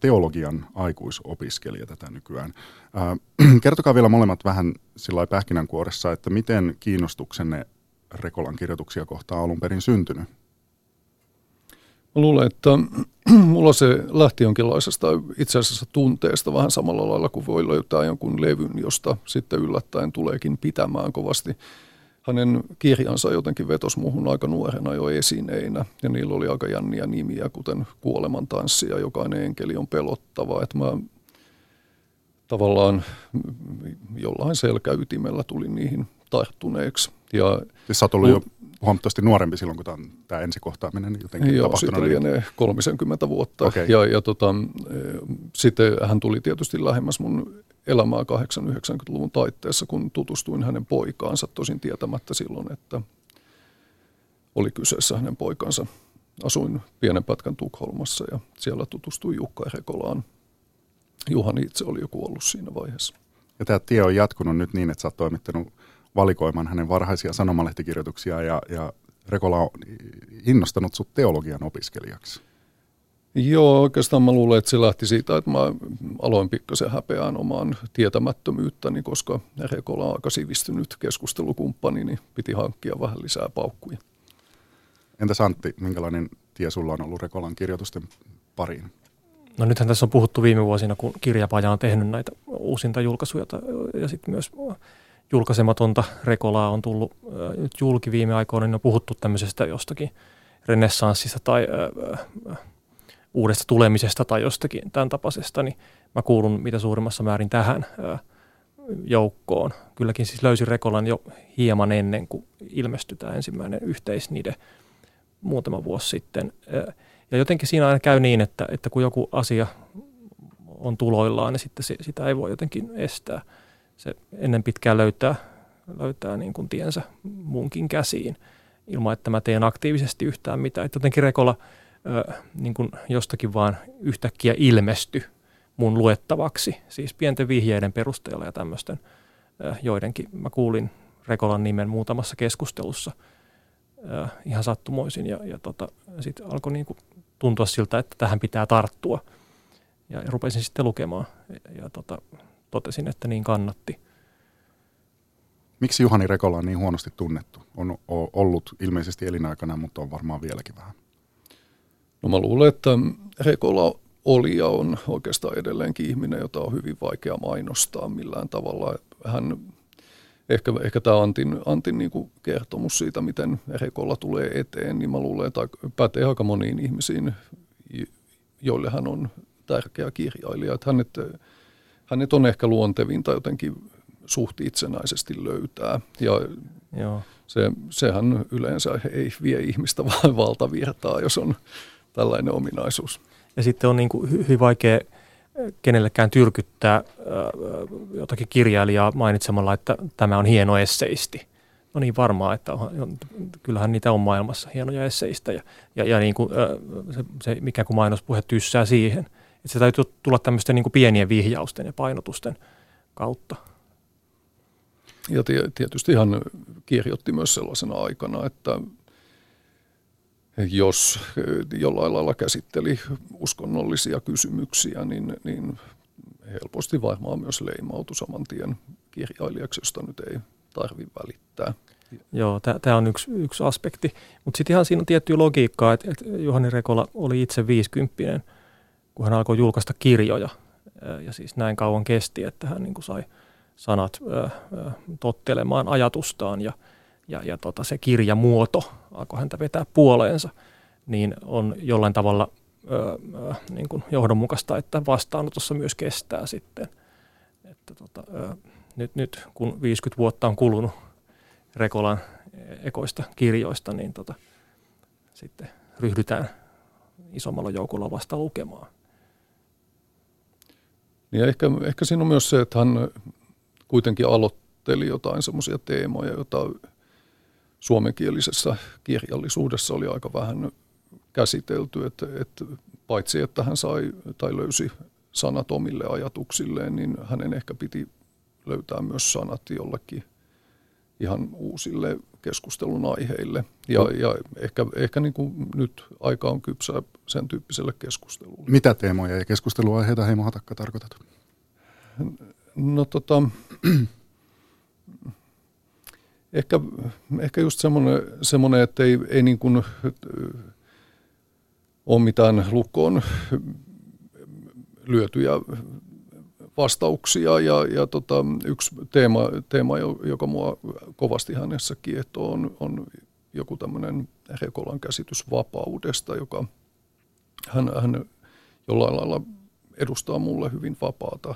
teologian aikuisopiskelija tätä nykyään. Kertokaa vielä molemmat vähän sillä pähkinänkuoressa, että miten kiinnostuksenne Rekolan kirjoituksia kohtaan alun perin syntynyt? Mä luulen, että mulla se lähti jonkinlaisesta itse asiassa tunteesta vähän samalla lailla kuin voi löytää jonkun levyn, josta sitten yllättäen tuleekin pitämään kovasti hänen kirjansa jotenkin vetos muuhun aika nuorena jo esineinä. Ja niillä oli aika jänniä nimiä, kuten Kuolemantanssi ja Jokainen enkeli on pelottava. Että mä tavallaan jollain selkäytimellä tulin niihin tarttuneeksi. Ja, siis sä oot ollut jo huomattavasti nuorempi silloin, kun tämä, tämä ensikkohtaaminen jotenkin Joo, siitä lienee 30 vuotta. Okay. Ja, ja tota, e, sitten hän tuli tietysti lähemmäs mun elämää 80-90-luvun taitteessa, kun tutustuin hänen poikaansa, tosin tietämättä silloin, että oli kyseessä hänen poikansa. Asuin pienen pätkän Tukholmassa ja siellä tutustuin Jukka Rekolaan. Juhani itse oli jo kuollut siinä vaiheessa. Ja tämä tie on jatkunut nyt niin, että sä oot toimittanut valikoimaan hänen varhaisia sanomalehtikirjoituksia ja, ja Rekola on innostanut sut teologian opiskelijaksi. Joo, oikeastaan mä luulen, että se lähti siitä, että mä aloin pikkasen häpeään omaan tietämättömyyttäni, koska Rekola on aika sivistynyt keskustelukumppani, niin piti hankkia vähän lisää paukkuja. Entäs Antti, minkälainen tie sulla on ollut Rekolan kirjoitusten pariin? No nythän tässä on puhuttu viime vuosina, kun kirjapaja on tehnyt näitä uusinta julkaisuja ja sitten myös julkaisematonta Rekolaa on tullut nyt julki viime aikoina, niin on puhuttu tämmöisestä jostakin renessanssista tai äh, uudesta tulemisesta tai jostakin tämän tapaisesta, niin mä kuulun mitä suurimmassa määrin tähän äh, joukkoon. Kylläkin siis löysin Rekolan jo hieman ennen kuin ilmestyi tämä ensimmäinen yhteisnide muutama vuosi sitten. Ja jotenkin siinä aina käy niin, että, että kun joku asia on tuloillaan, niin sitten sitä ei voi jotenkin estää – se ennen pitkään löytää, löytää niin kuin tiensä munkin käsiin ilman, että mä teen aktiivisesti yhtään mitään. Että jotenkin Rekola ö, niin kuin jostakin vaan yhtäkkiä ilmesty mun luettavaksi, siis pienten vihjeiden perusteella ja tämmöisten ö, joidenkin. Mä kuulin Rekolan nimen muutamassa keskustelussa äh, ihan sattumoisin ja, ja tota, sitten alkoi niin kuin tuntua siltä, että tähän pitää tarttua. Ja rupesin sitten lukemaan ja, ja tota, totesin, että niin kannatti. Miksi Juhani Rekola on niin huonosti tunnettu? On ollut ilmeisesti elinaikana, mutta on varmaan vieläkin vähän. No mä luulen, että Rekola oli ja on oikeastaan edelleenkin ihminen, jota on hyvin vaikea mainostaa millään tavalla. Hän, ehkä, ehkä tämä Antin, Antin niin kuin kertomus siitä, miten Rekolla tulee eteen, niin mä luulen, että pätee aika moniin ihmisiin, joille hän on tärkeä kirjailija. Että hänet, hänet on ehkä luontevinta jotenkin suht itsenäisesti löytää. Ja Joo. Se, sehän yleensä ei vie ihmistä vaan valtavirtaa, jos on tällainen ominaisuus. Ja sitten on niin kuin hyvin vaikea kenellekään tyrkyttää jotakin kirjailijaa mainitsemalla, että tämä on hieno esseisti. No niin varmaa, että on, kyllähän niitä on maailmassa hienoja esseistä ja, ja, ja niin kuin, se, se mikä kuin mainospuhe tyssää siihen. Että se täytyy tulla tämmöisten niin kuin pienien vihjausten ja painotusten kautta. Ja tietysti hän kirjoitti myös sellaisena aikana, että jos jollain lailla käsitteli uskonnollisia kysymyksiä, niin, niin helposti varmaan myös leimautui saman tien kirjailijaksi, josta nyt ei tarvi välittää. Joo, tämä on yksi, yksi aspekti. Mutta sitten ihan siinä on tiettyä logiikkaa, että et Juhani Rekola oli itse 50 kun hän alkoi julkaista kirjoja. Ja siis näin kauan kesti, että hän niin kuin sai sanat ö, ö, tottelemaan ajatustaan ja – ja, ja tota, se kirjamuoto alkoi häntä vetää puoleensa, niin on jollain tavalla ö, ö, niin kuin johdonmukaista, että vastaanotossa myös kestää sitten. Että tota, ö, nyt, nyt kun 50 vuotta on kulunut Rekolan ekoista kirjoista, niin tota, sitten ryhdytään isommalla joukolla vasta lukemaan. Ja ehkä, ehkä siinä on myös se, että hän kuitenkin aloitteli jotain semmoisia teemoja, joita suomenkielisessä kirjallisuudessa oli aika vähän käsitelty, että, että paitsi että hän sai tai löysi sanat omille ajatuksilleen, niin hänen ehkä piti löytää myös sanat jollekin ihan uusille keskustelun aiheille. Ja, no. ja ehkä, ehkä niin kuin nyt aika on kypsää sen tyyppiselle keskustelulle. Mitä teemoja ja keskusteluaiheita Heimo Hatakka tarkoitat? No tota, ehkä, ehkä just semmoinen, semmoinen että ei, ei niin kuin, ole mitään lukkoon lyötyjä vastauksia ja, ja tota, yksi teema, teema, joka mua kovasti hänessä kiehtoo, on, on joku tämmöinen Rekolan käsitys vapaudesta, joka hän, hän jollain lailla edustaa mulle hyvin vapaata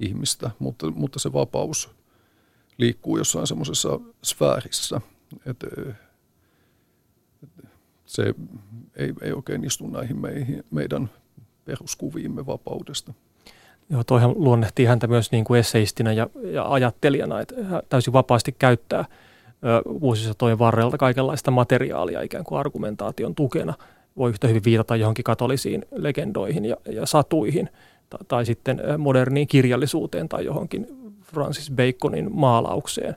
ihmistä, mutta, mutta se vapaus liikkuu jossain semmoisessa sfäärissä, että se ei, ei oikein istu näihin meihin, meidän peruskuviimme vapaudesta. Joo, toihan luonnehtii häntä myös niin kuin esseistinä ja, ja ajattelijana, että hän täysin vapaasti käyttää vuosisatojen varrelta kaikenlaista materiaalia ikään kuin argumentaation tukena. Voi yhtä hyvin viitata johonkin katolisiin legendoihin ja, ja satuihin tai, tai sitten moderniin kirjallisuuteen tai johonkin Francis Baconin maalaukseen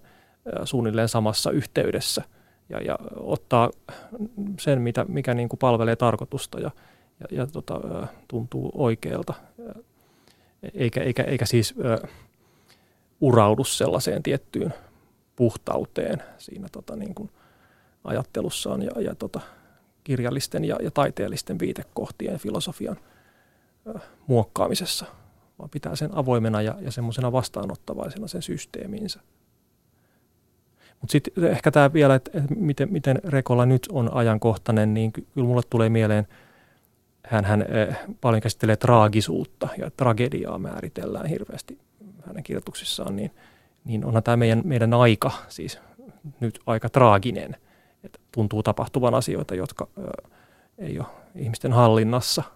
suunnilleen samassa yhteydessä ja, ja ottaa sen, mitä, mikä niin kuin palvelee tarkoitusta ja, ja, ja tota, tuntuu oikealta, eikä, eikä, eikä siis ö, uraudu sellaiseen tiettyyn puhtauteen siinä tota, niin kuin ajattelussaan ja, ja tota, kirjallisten ja, ja taiteellisten viitekohtien filosofian ö, muokkaamisessa – vaan pitää sen avoimena ja, ja semmoisena vastaanottavaisena sen systeemiinsä. Mutta sitten ehkä tämä vielä, että miten, miten Rekola nyt on ajankohtainen, niin kyllä mulle tulee mieleen, hän, hän äh, paljon käsittelee traagisuutta ja tragediaa määritellään hirveästi hänen kirjoituksissaan, niin, niin onhan tämä meidän, meidän aika siis nyt aika traaginen. Että tuntuu tapahtuvan asioita, jotka äh, ei ole ihmisten hallinnassa –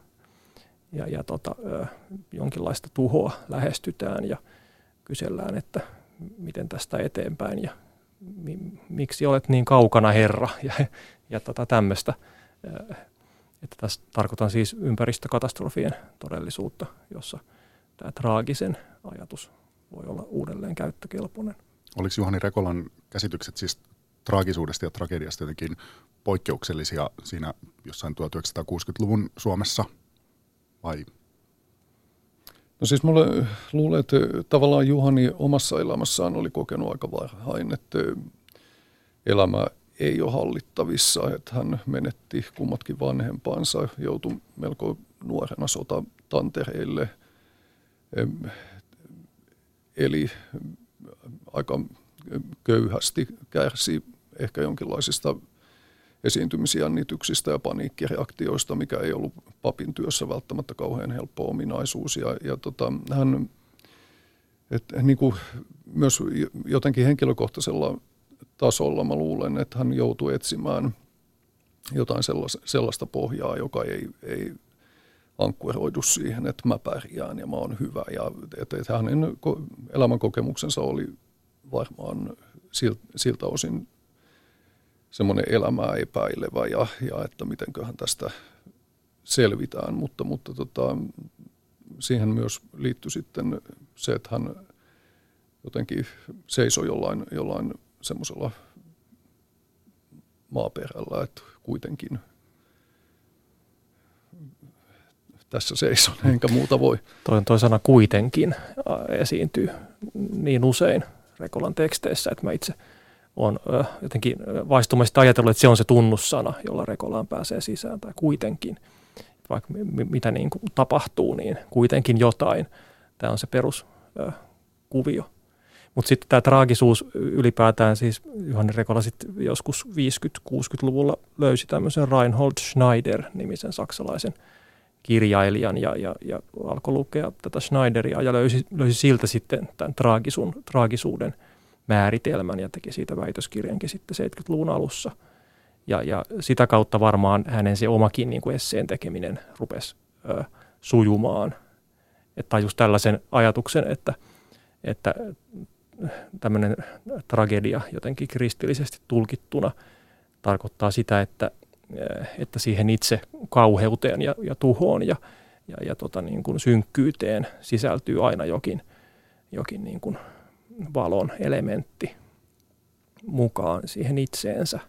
ja, ja tota, ö, jonkinlaista tuhoa lähestytään ja kysellään, että miten tästä eteenpäin ja mi, miksi olet niin kaukana Herra ja, ja tota tämmöistä. Että tässä tarkoitan siis ympäristökatastrofien todellisuutta, jossa tämä traagisen ajatus voi olla uudelleen käyttökelpoinen. Oliko Juhani Rekolan käsitykset siis traagisuudesta ja tragediasta jotenkin poikkeuksellisia siinä jossain 1960-luvun Suomessa vai? No siis mulle luulen, että tavallaan Juhani omassa elämässään oli kokenut aika varhain, että elämä ei ole hallittavissa, että hän menetti kummatkin vanhempansa, joutui melko nuorena sotatantereille, eli aika köyhästi kärsi ehkä jonkinlaisista esiintymisjännityksistä ja paniikkireaktioista, mikä ei ollut papin työssä välttämättä kauhean helppo ominaisuus. Ja, ja tota, hän et, niin kuin myös jotenkin henkilökohtaisella tasolla mä luulen, että hän joutui etsimään jotain sellaista, sellaista pohjaa, joka ei, ei ankkuroidu siihen, että mä pärjään ja mä oon hyvä. Ja että, että hänen elämänkokemuksensa oli varmaan siltä osin semmoinen elämää epäilevä ja, ja että mitenköhän tästä selvitään, mutta, mutta tota, siihen myös liittyi sitten se, että hän jotenkin seisoi jollain, jollain semmoisella maaperällä, että kuitenkin tässä seison, enkä muuta voi. Toi, toi sana kuitenkin esiintyy niin usein Rekolan teksteissä, että mä itse on jotenkin vaistumasti ajatellut, että se on se tunnussana, jolla Rekolaan pääsee sisään, tai kuitenkin, vaikka mitä niin kuin tapahtuu, niin kuitenkin jotain. Tämä on se peruskuvio. Mutta sitten tämä traagisuus ylipäätään, siis Juhani Rekola sitten joskus 50-60-luvulla löysi tämmöisen Reinhold Schneider-nimisen saksalaisen kirjailijan ja, ja, ja alkoi lukea tätä Schneideria ja löysi, löysi siltä sitten tämän traagisun, traagisuuden määritelmän ja teki siitä väitöskirjankin sitten 70-luvun alussa. Ja, ja sitä kautta varmaan hänen se omakin niin kuin esseen tekeminen rupesi ö, sujumaan. Että just tällaisen ajatuksen, että, että tämmöinen tragedia jotenkin kristillisesti tulkittuna tarkoittaa sitä, että, että siihen itse kauheuteen ja, ja tuhoon ja, ja, ja tota niin kuin synkkyyteen sisältyy aina jokin, jokin niin kuin valon elementti mukaan siihen itseensä.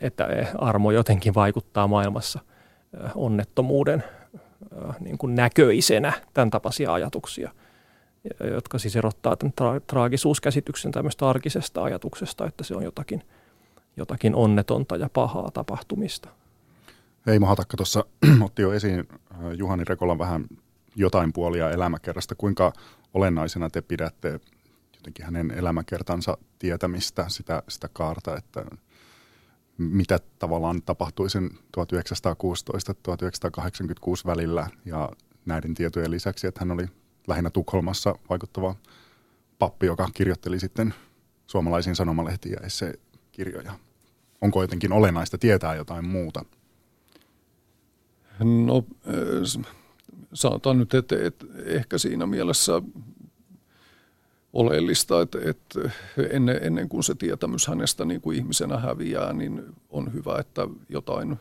Että armo jotenkin vaikuttaa maailmassa onnettomuuden niin kuin näköisenä, tämän tapaisia ajatuksia – jotka siis erottaa tämän tra- traagisuuskäsityksen tämmöistä arkisesta ajatuksesta, että se on jotakin, jotakin onnetonta ja pahaa tapahtumista. Heimo Hatakka tuossa otti jo esiin äh, Juhani Rekolan vähän jotain puolia elämäkerrasta. Kuinka olennaisena te pidätte jotenkin hänen elämäkertansa tietämistä, sitä, sitä kaarta, että mitä tavallaan tapahtui sen 1916-1986 välillä ja näiden tietojen lisäksi, että hän oli lähinnä Tukholmassa vaikuttava pappi, joka kirjoitteli sitten suomalaisiin sanomalehtiin ja kirjoja. Onko jotenkin olennaista tietää jotain muuta? No sanotaan nyt, että, että ehkä siinä mielessä oleellista, että, että ennen, ennen kuin se tietämys hänestä niin kuin ihmisenä häviää, niin on hyvä, että jotain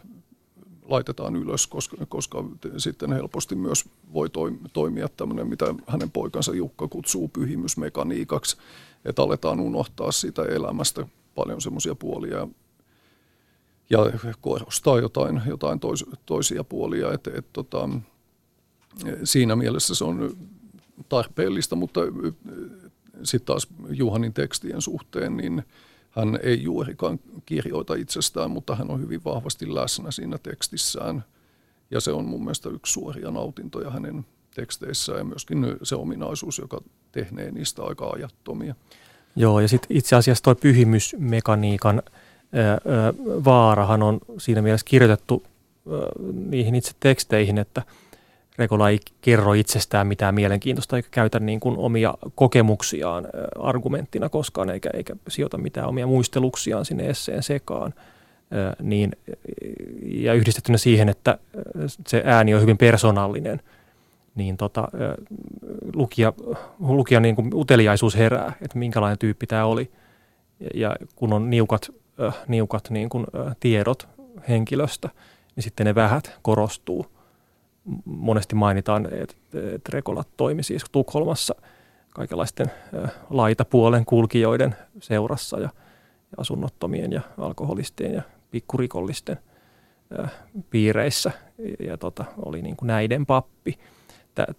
laitetaan ylös, koska, koska sitten helposti myös voi toimia tämmöinen, mitä hänen poikansa Jukka kutsuu pyhimysmekaniikaksi, että aletaan unohtaa sitä elämästä paljon semmoisia puolia ja korostaa jotain, jotain tois, toisia puolia. Et, et, tota, siinä mielessä se on tarpeellista, mutta sitten taas Juhanin tekstien suhteen, niin – hän ei juurikaan kirjoita itsestään, mutta hän on hyvin vahvasti läsnä siinä tekstissään. Ja se on mun mielestä yksi suoria nautintoja hänen teksteissään ja myöskin se ominaisuus, joka tehnee niistä aika ajattomia. Joo, ja sitten itse asiassa tuo pyhimysmekaniikan vaarahan on siinä mielessä kirjoitettu niihin itse teksteihin, että – Rekola ei kerro itsestään mitään mielenkiintoista eikä käytä niin kuin omia kokemuksiaan argumenttina koskaan eikä, eikä sijoita mitään omia muisteluksiaan sinne esseen sekaan. Niin, ja yhdistettynä siihen, että se ääni on hyvin persoonallinen, niin tota, lukija, lukija niin kuin uteliaisuus herää, että minkälainen tyyppi tämä oli. Ja kun on niukat, niukat niin kuin tiedot henkilöstä, niin sitten ne vähät korostuu – monesti mainitaan, että, että Rekola toimi siis Tukholmassa kaikenlaisten laitapuolen kulkijoiden seurassa ja, asunnottomien ja alkoholistien ja pikkurikollisten piireissä ja tota, oli niin kuin näiden pappi.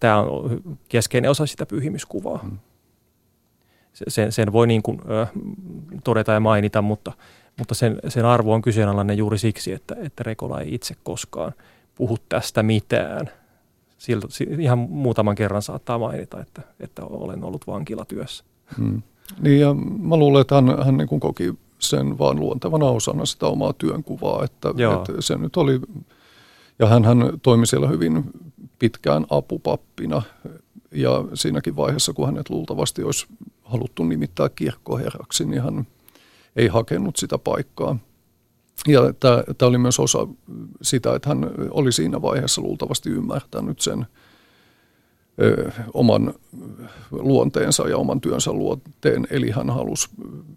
Tämä on keskeinen osa sitä pyhimyskuvaa. Hmm. Sen, sen voi niin kuin, ö, todeta ja mainita, mutta, mutta sen, sen arvo on kyseenalainen juuri siksi, että, että Rekola ei itse koskaan puhu tästä mitään. Siltä, ihan muutaman kerran saattaa mainita, että, että olen ollut vankilatyössä. Hmm. Niin ja mä luulen, että hän, hän niin kuin koki sen vaan luontevana osana sitä omaa työnkuvaa, että, että se nyt oli, ja hän, hän toimi siellä hyvin pitkään apupappina, ja siinäkin vaiheessa, kun hänet luultavasti olisi haluttu nimittää kirkkoherraksi, niin hän ei hakenut sitä paikkaa. Ja tämä oli myös osa sitä, että hän oli siinä vaiheessa luultavasti ymmärtänyt sen ö, oman luonteensa ja oman työnsä luonteen, eli hän halusi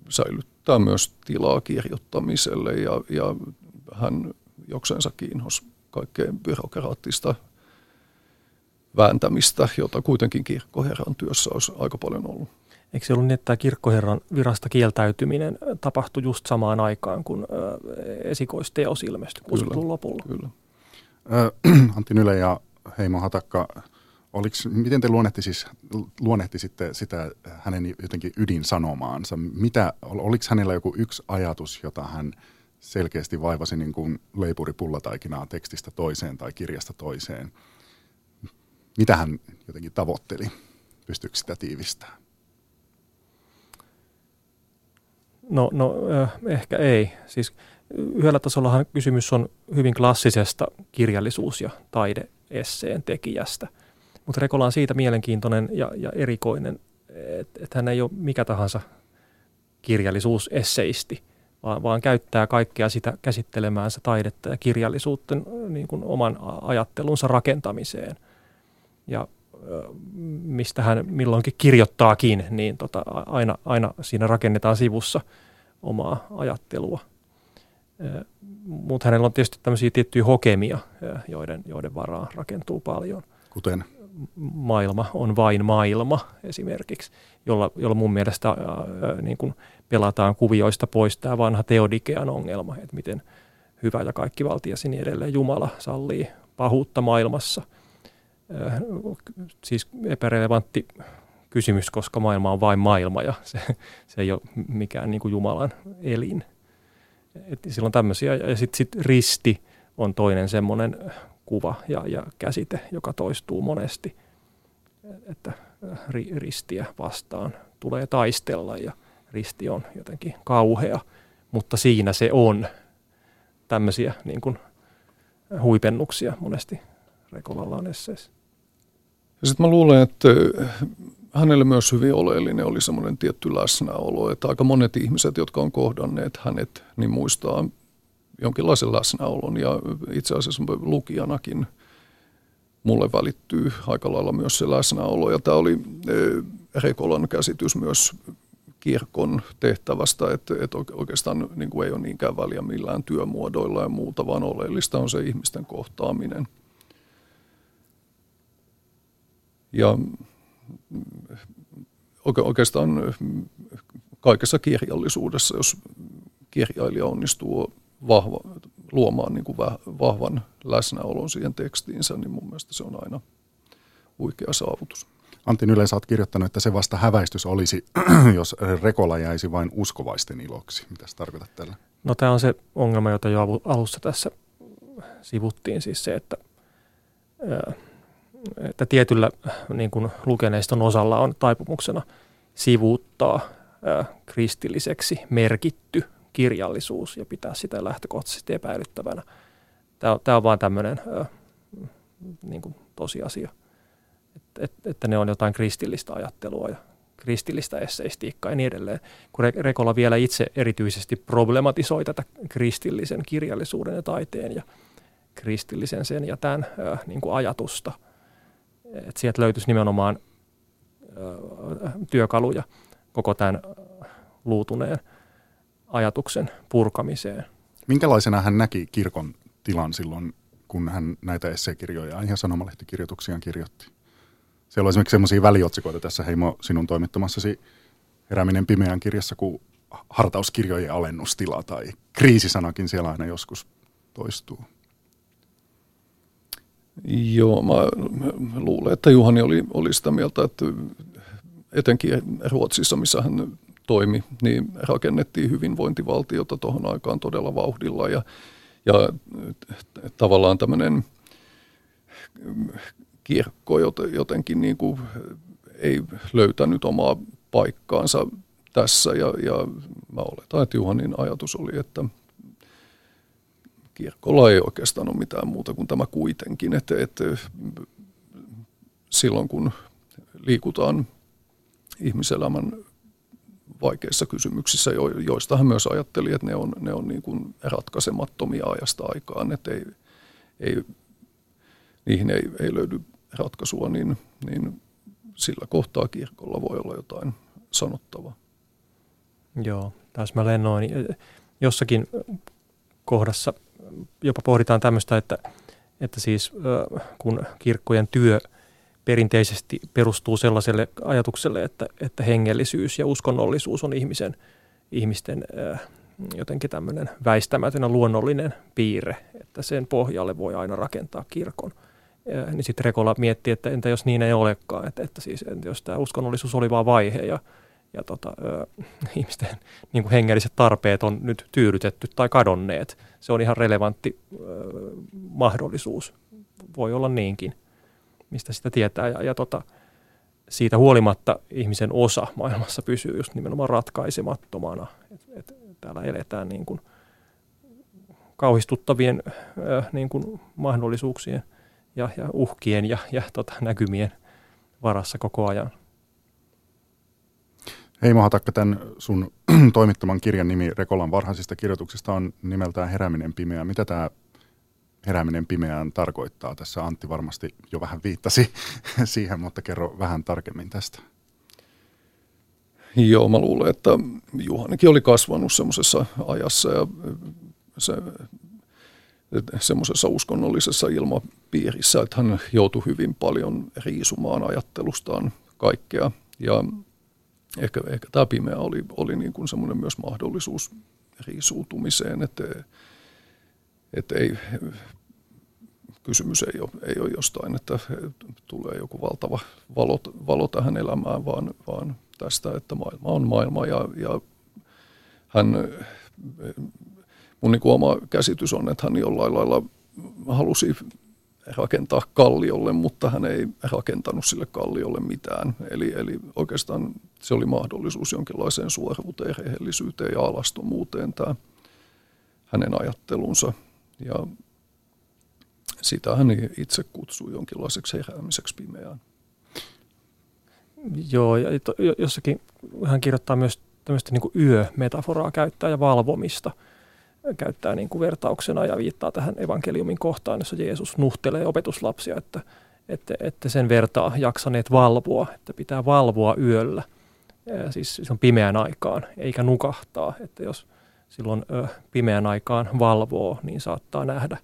säilyttää myös tilaa kirjoittamiselle ja, ja hän jokseensa kiinnosi kaikkeen byrokraattista vääntämistä, jota kuitenkin kirkkoherran työssä olisi aika paljon ollut. Eikö se ollut niin, että kirkkoherran virasta kieltäytyminen tapahtui just samaan aikaan, kun esikoisteos ilmestyi 60 lopulla? Kyllä. Antti Nyle ja Heimo Hatakka, oliks, miten te luonnehti siis, luonnehtisitte sitä hänen jotenkin ydinsanomaansa? Mitä, oliko hänellä joku yksi ajatus, jota hän selkeästi vaivasi niin kuin leipuripullotaikinaa tekstistä toiseen tai kirjasta toiseen? Mitä hän jotenkin tavoitteli? Pystyykö sitä tiivistämään? No, no ehkä ei. Siis yhdellä tasollahan kysymys on hyvin klassisesta kirjallisuus- ja taideesseen tekijästä. Mutta Rekola on siitä mielenkiintoinen ja, ja erikoinen, että et hän ei ole mikä tahansa kirjallisuusesseisti, vaan, vaan käyttää kaikkea sitä käsittelemäänsä taidetta ja kirjallisuutta niin kuin oman ajattelunsa rakentamiseen. Ja mistä hän milloinkin kirjoittaakin, niin tota, aina, aina siinä rakennetaan sivussa omaa ajattelua. Mutta hänellä on tietysti tämmöisiä tiettyjä hokemia, joiden, joiden varaan rakentuu paljon. Kuten? Maailma on vain maailma esimerkiksi, jolla, jolla mun mielestä ää, niin kuin pelataan kuvioista pois tämä vanha teodikean ongelma, että miten hyvä ja kaikki valtiasi niin edelleen Jumala sallii pahuutta maailmassa – siis epärelevantti kysymys, koska maailma on vain maailma ja se, se ei ole mikään niin kuin Jumalan elin. Et silloin tämmöisiä. Ja sitten sit risti on toinen semmoinen kuva ja, ja käsite, joka toistuu monesti, että äh, ri, ristiä vastaan tulee taistella ja risti on jotenkin kauhea, mutta siinä se on tämmöisiä niin kuin huipennuksia monesti Rekolalla on esseessä. Sitten mä luulen, että hänelle myös hyvin oleellinen oli semmoinen tietty läsnäolo, että aika monet ihmiset, jotka on kohdanneet hänet, niin muistaa jonkinlaisen läsnäolon. Ja itse asiassa lukijanakin mulle välittyy aika lailla myös se läsnäolo. Ja tämä oli Rekolan käsitys myös kirkon tehtävästä, että, että oikeastaan niin kuin ei ole niinkään väliä millään työmuodoilla ja muuta, vaan oleellista on se ihmisten kohtaaminen – Ja oikeastaan kaikessa kirjallisuudessa, jos kirjailija onnistuu vahva, luomaan niin kuin vahvan läsnäolon siihen tekstiinsä, niin mun mielestä se on aina huikea saavutus. Antti yleensä olet kirjoittanut, että se vasta häväistys olisi, jos Rekola jäisi vain uskovaisten iloksi. Mitä tarkoitat tällä? No tämä on se ongelma, jota jo alussa tässä sivuttiin, siis se, että että tietyllä niin kuin lukeneiston osalla on taipumuksena sivuuttaa ää, kristilliseksi merkitty kirjallisuus ja pitää sitä lähtökohtaisesti epäilyttävänä. Tämä on, vain tämmöinen niin kuin tosiasia, että, että, että ne on jotain kristillistä ajattelua ja kristillistä esseistiikkaa ja niin edelleen. Kun Rekola vielä itse erityisesti problematisoi tätä kristillisen kirjallisuuden ja taiteen ja kristillisen sen ja tämän ää, niin kuin ajatusta – että sieltä löytyisi nimenomaan työkaluja koko tämän luutuneen ajatuksen purkamiseen. Minkälaisena hän näki kirkon tilan silloin, kun hän näitä esseekirjoja ja sanomalehtikirjoituksiaan kirjoitti? Siellä on esimerkiksi sellaisia väliotsikoita tässä Heimo sinun toimittamassasi Herääminen pimeän kirjassa, kun hartauskirjojen alennustila tai kriisisanakin siellä aina joskus toistuu. Joo, mä luulen, että Juhani oli, oli sitä mieltä, että etenkin Ruotsissa, missä hän toimi, niin rakennettiin hyvinvointivaltiota tuohon aikaan todella vauhdilla. Ja, ja tavallaan tämmöinen kirkko jotenkin niin kuin ei löytänyt omaa paikkaansa tässä. Ja, ja mä oletan, että Juhanin ajatus oli, että kirkolla ei oikeastaan ole mitään muuta kuin tämä kuitenkin, että, että silloin kun liikutaan ihmiselämän vaikeissa kysymyksissä, joista hän myös ajatteli, että ne on, ne on niin kuin ratkaisemattomia ajasta aikaan, että ei, ei, niihin ei, ei löydy ratkaisua, niin, niin sillä kohtaa kirkolla voi olla jotain sanottavaa. Joo, täsmälleen noin. Jossakin kohdassa jopa pohditaan tämmöistä, että, että siis kun kirkkojen työ perinteisesti perustuu sellaiselle ajatukselle, että, että hengellisyys ja uskonnollisuus on ihmisen, ihmisten jotenkin tämmöinen väistämätön ja luonnollinen piirre, että sen pohjalle voi aina rakentaa kirkon. Niin sitten Rekola miettii, että entä jos niin ei olekaan, että, että siis entä jos tämä uskonnollisuus oli vain vaihe ja ja tota, ö, ihmisten niin kuin hengelliset tarpeet on nyt tyydytetty tai kadonneet. Se on ihan relevantti ö, mahdollisuus. Voi olla niinkin, mistä sitä tietää. Ja, ja tota, siitä huolimatta ihmisen osa maailmassa pysyy just nimenomaan ratkaisemattomana. Et, et, täällä eletään niin kuin kauhistuttavien ö, niin kuin mahdollisuuksien ja, ja uhkien ja, ja tota, näkymien varassa koko ajan. Heimo Hatakka, tämän sun toimittaman kirjan nimi Rekolan varhaisista kirjoituksista on nimeltään Herääminen pimeään. Mitä tämä herääminen pimeään tarkoittaa? Tässä Antti varmasti jo vähän viittasi siihen, mutta kerro vähän tarkemmin tästä. Joo, mä luulen, että Juhanikin oli kasvanut semmoisessa ajassa ja se, semmoisessa uskonnollisessa ilmapiirissä, että hän joutui hyvin paljon riisumaan ajattelustaan kaikkea. Ja ehkä, ehkä tämä pimeä oli, oli niin kuin semmoinen myös mahdollisuus riisuutumiseen, että, että ei, kysymys ei ole, ei ole jostain, että tulee joku valtava valo, valo tähän elämään, vaan, vaan tästä, että maailma on maailma ja, ja hän, mun niin kuin oma käsitys on, että hän jollain lailla halusi rakentaa kalliolle, mutta hän ei rakentanut sille kalliolle mitään. Eli, eli oikeastaan se oli mahdollisuus jonkinlaiseen suoruuteen, rehellisyyteen ja alastomuuteen tämä hänen ajattelunsa. Ja sitä hän itse kutsui jonkinlaiseksi heräämiseksi pimeään. Joo, ja jossakin hän kirjoittaa myös tämmöistä niin yö-metaforaa käyttää ja valvomista – käyttää niin kuin vertauksena ja viittaa tähän evankeliumin kohtaan, jossa Jeesus nuhtelee opetuslapsia, että, että, että sen vertaa jaksaneet valvoa, että pitää valvoa yöllä, siis silloin pimeän aikaan, eikä nukahtaa, että jos silloin ö, pimeän aikaan valvoo, niin saattaa nähdä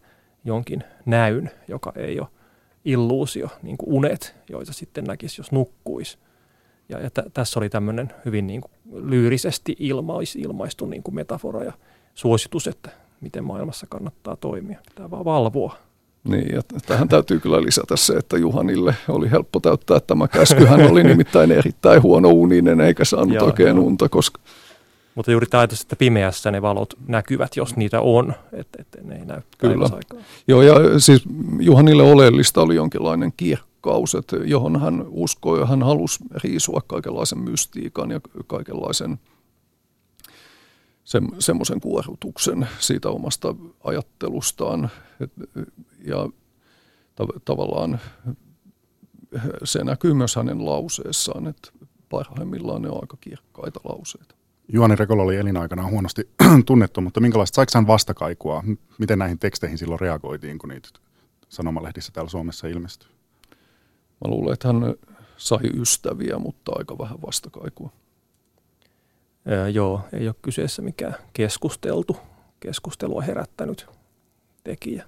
jonkin näyn, joka ei ole illuusio, niin kuin unet, joita sitten näkisi, jos nukkuisi. Ja, ja t- tässä oli tämmöinen hyvin niin kuin lyyrisesti ilmais, ilmaistu niin kuin metafora ja suositus, että miten maailmassa kannattaa toimia. Pitää vaan valvoa. Niin, ja tähän täytyy kyllä lisätä se, että Juhanille oli helppo täyttää tämä käsky. Hän oli nimittäin erittäin huono uninen eikä saanut ja, oikein unta, koska... Mutta juuri tämä että pimeässä ne valot näkyvät, jos niitä on, että, että ne ei näy Kyllä. Joo, ja siis Juhanille oleellista oli jonkinlainen kirkkaus, että johon hän uskoi ja hän halusi riisua kaikenlaisen mystiikan ja kaikenlaisen – se, semmoisen kuorutuksen siitä omasta ajattelustaan et, ja ta- tavallaan se näkyy myös hänen lauseessaan, että parhaimmillaan ne on aika kirkkaita lauseita. Juhani Rekola oli elinaikanaan huonosti tunnettu, mutta minkälaista, saiko hän vastakaikua? Miten näihin teksteihin silloin reagoitiin, kun niitä sanomalehdissä täällä Suomessa ilmestyi? Mä luulen, että hän sai ystäviä, mutta aika vähän vastakaikua. Öö, joo, ei ole kyseessä mikään keskusteltu, keskustelua herättänyt tekijä.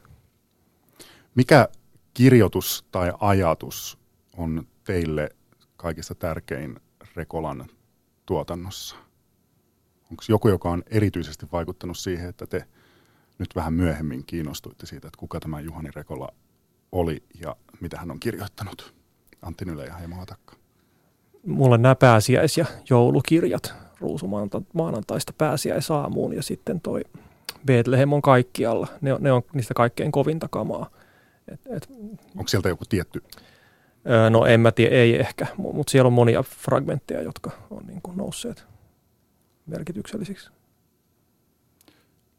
Mikä kirjoitus tai ajatus on teille kaikista tärkein Rekolan tuotannossa? Onko joku, joka on erityisesti vaikuttanut siihen, että te nyt vähän myöhemmin kiinnostuitte siitä, että kuka tämä Juhani Rekola oli ja mitä hän on kirjoittanut? Antti Nyle ja Heimo Hatakka. Mulla on nämä pääsiäis- ja joulukirjat ruusumaanantaista pääsiäisaamuun ja sitten toi Bethlehem on kaikkialla. Ne on, ne on niistä kaikkein kovinta kamaa. Et, et, Onko sieltä joku tietty? Öö, no en mä tiedä, ei ehkä, mutta siellä on monia fragmentteja, jotka on niin kuin nousseet merkityksellisiksi.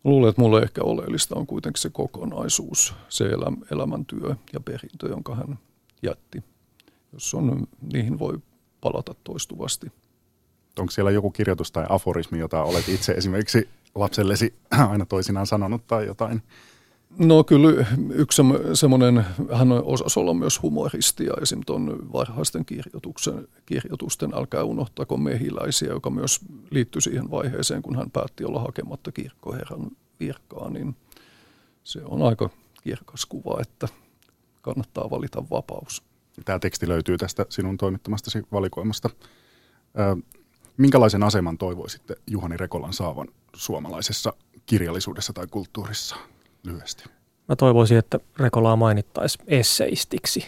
Luulen, että mulle ehkä oleellista on kuitenkin se kokonaisuus, se elämäntyö ja perintö, jonka hän jätti. Jos on, niihin voi palata toistuvasti. Onko siellä joku kirjoitus tai aforismi, jota olet itse esimerkiksi lapsellesi aina toisinaan sanonut tai jotain? No kyllä yksi semmoinen, hän osasi olla myös humoristi ja esim. tuon varhaisten kirjoituksen, kirjoitusten Älkää unohtako mehiläisiä, joka myös liittyi siihen vaiheeseen, kun hän päätti olla hakematta kirkkoherran virkaa, niin se on aika kirkas kuva, että kannattaa valita vapaus. Tämä teksti löytyy tästä sinun toimittamastasi valikoimasta. Minkälaisen aseman toivoisitte Juhani Rekolan saavan suomalaisessa kirjallisuudessa tai kulttuurissa lyhyesti? Mä toivoisin, että Rekolaa mainittaisi esseistiksi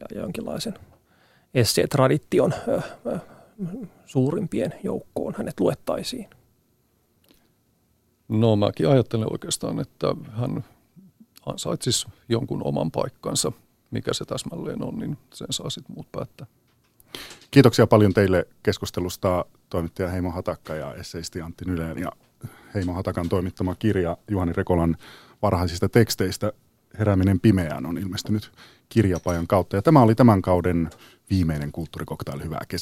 ja jonkinlaisen esseetradition suurimpien joukkoon hänet luettaisiin. No mäkin ajattelen oikeastaan, että hän ansaitsisi jonkun oman paikkansa. Mikä se täsmälleen on, niin sen saa sitten muut päättää. Kiitoksia paljon teille keskustelusta toimittaja Heimo Hatakka ja esseisti Antti Nyleen ja Heimo Hatakan toimittama kirja Juhani Rekolan varhaisista teksteistä Herääminen pimeään on ilmestynyt kirjapajan kautta. Ja tämä oli tämän kauden viimeinen kulttuurikoktail. Hyvää kesää.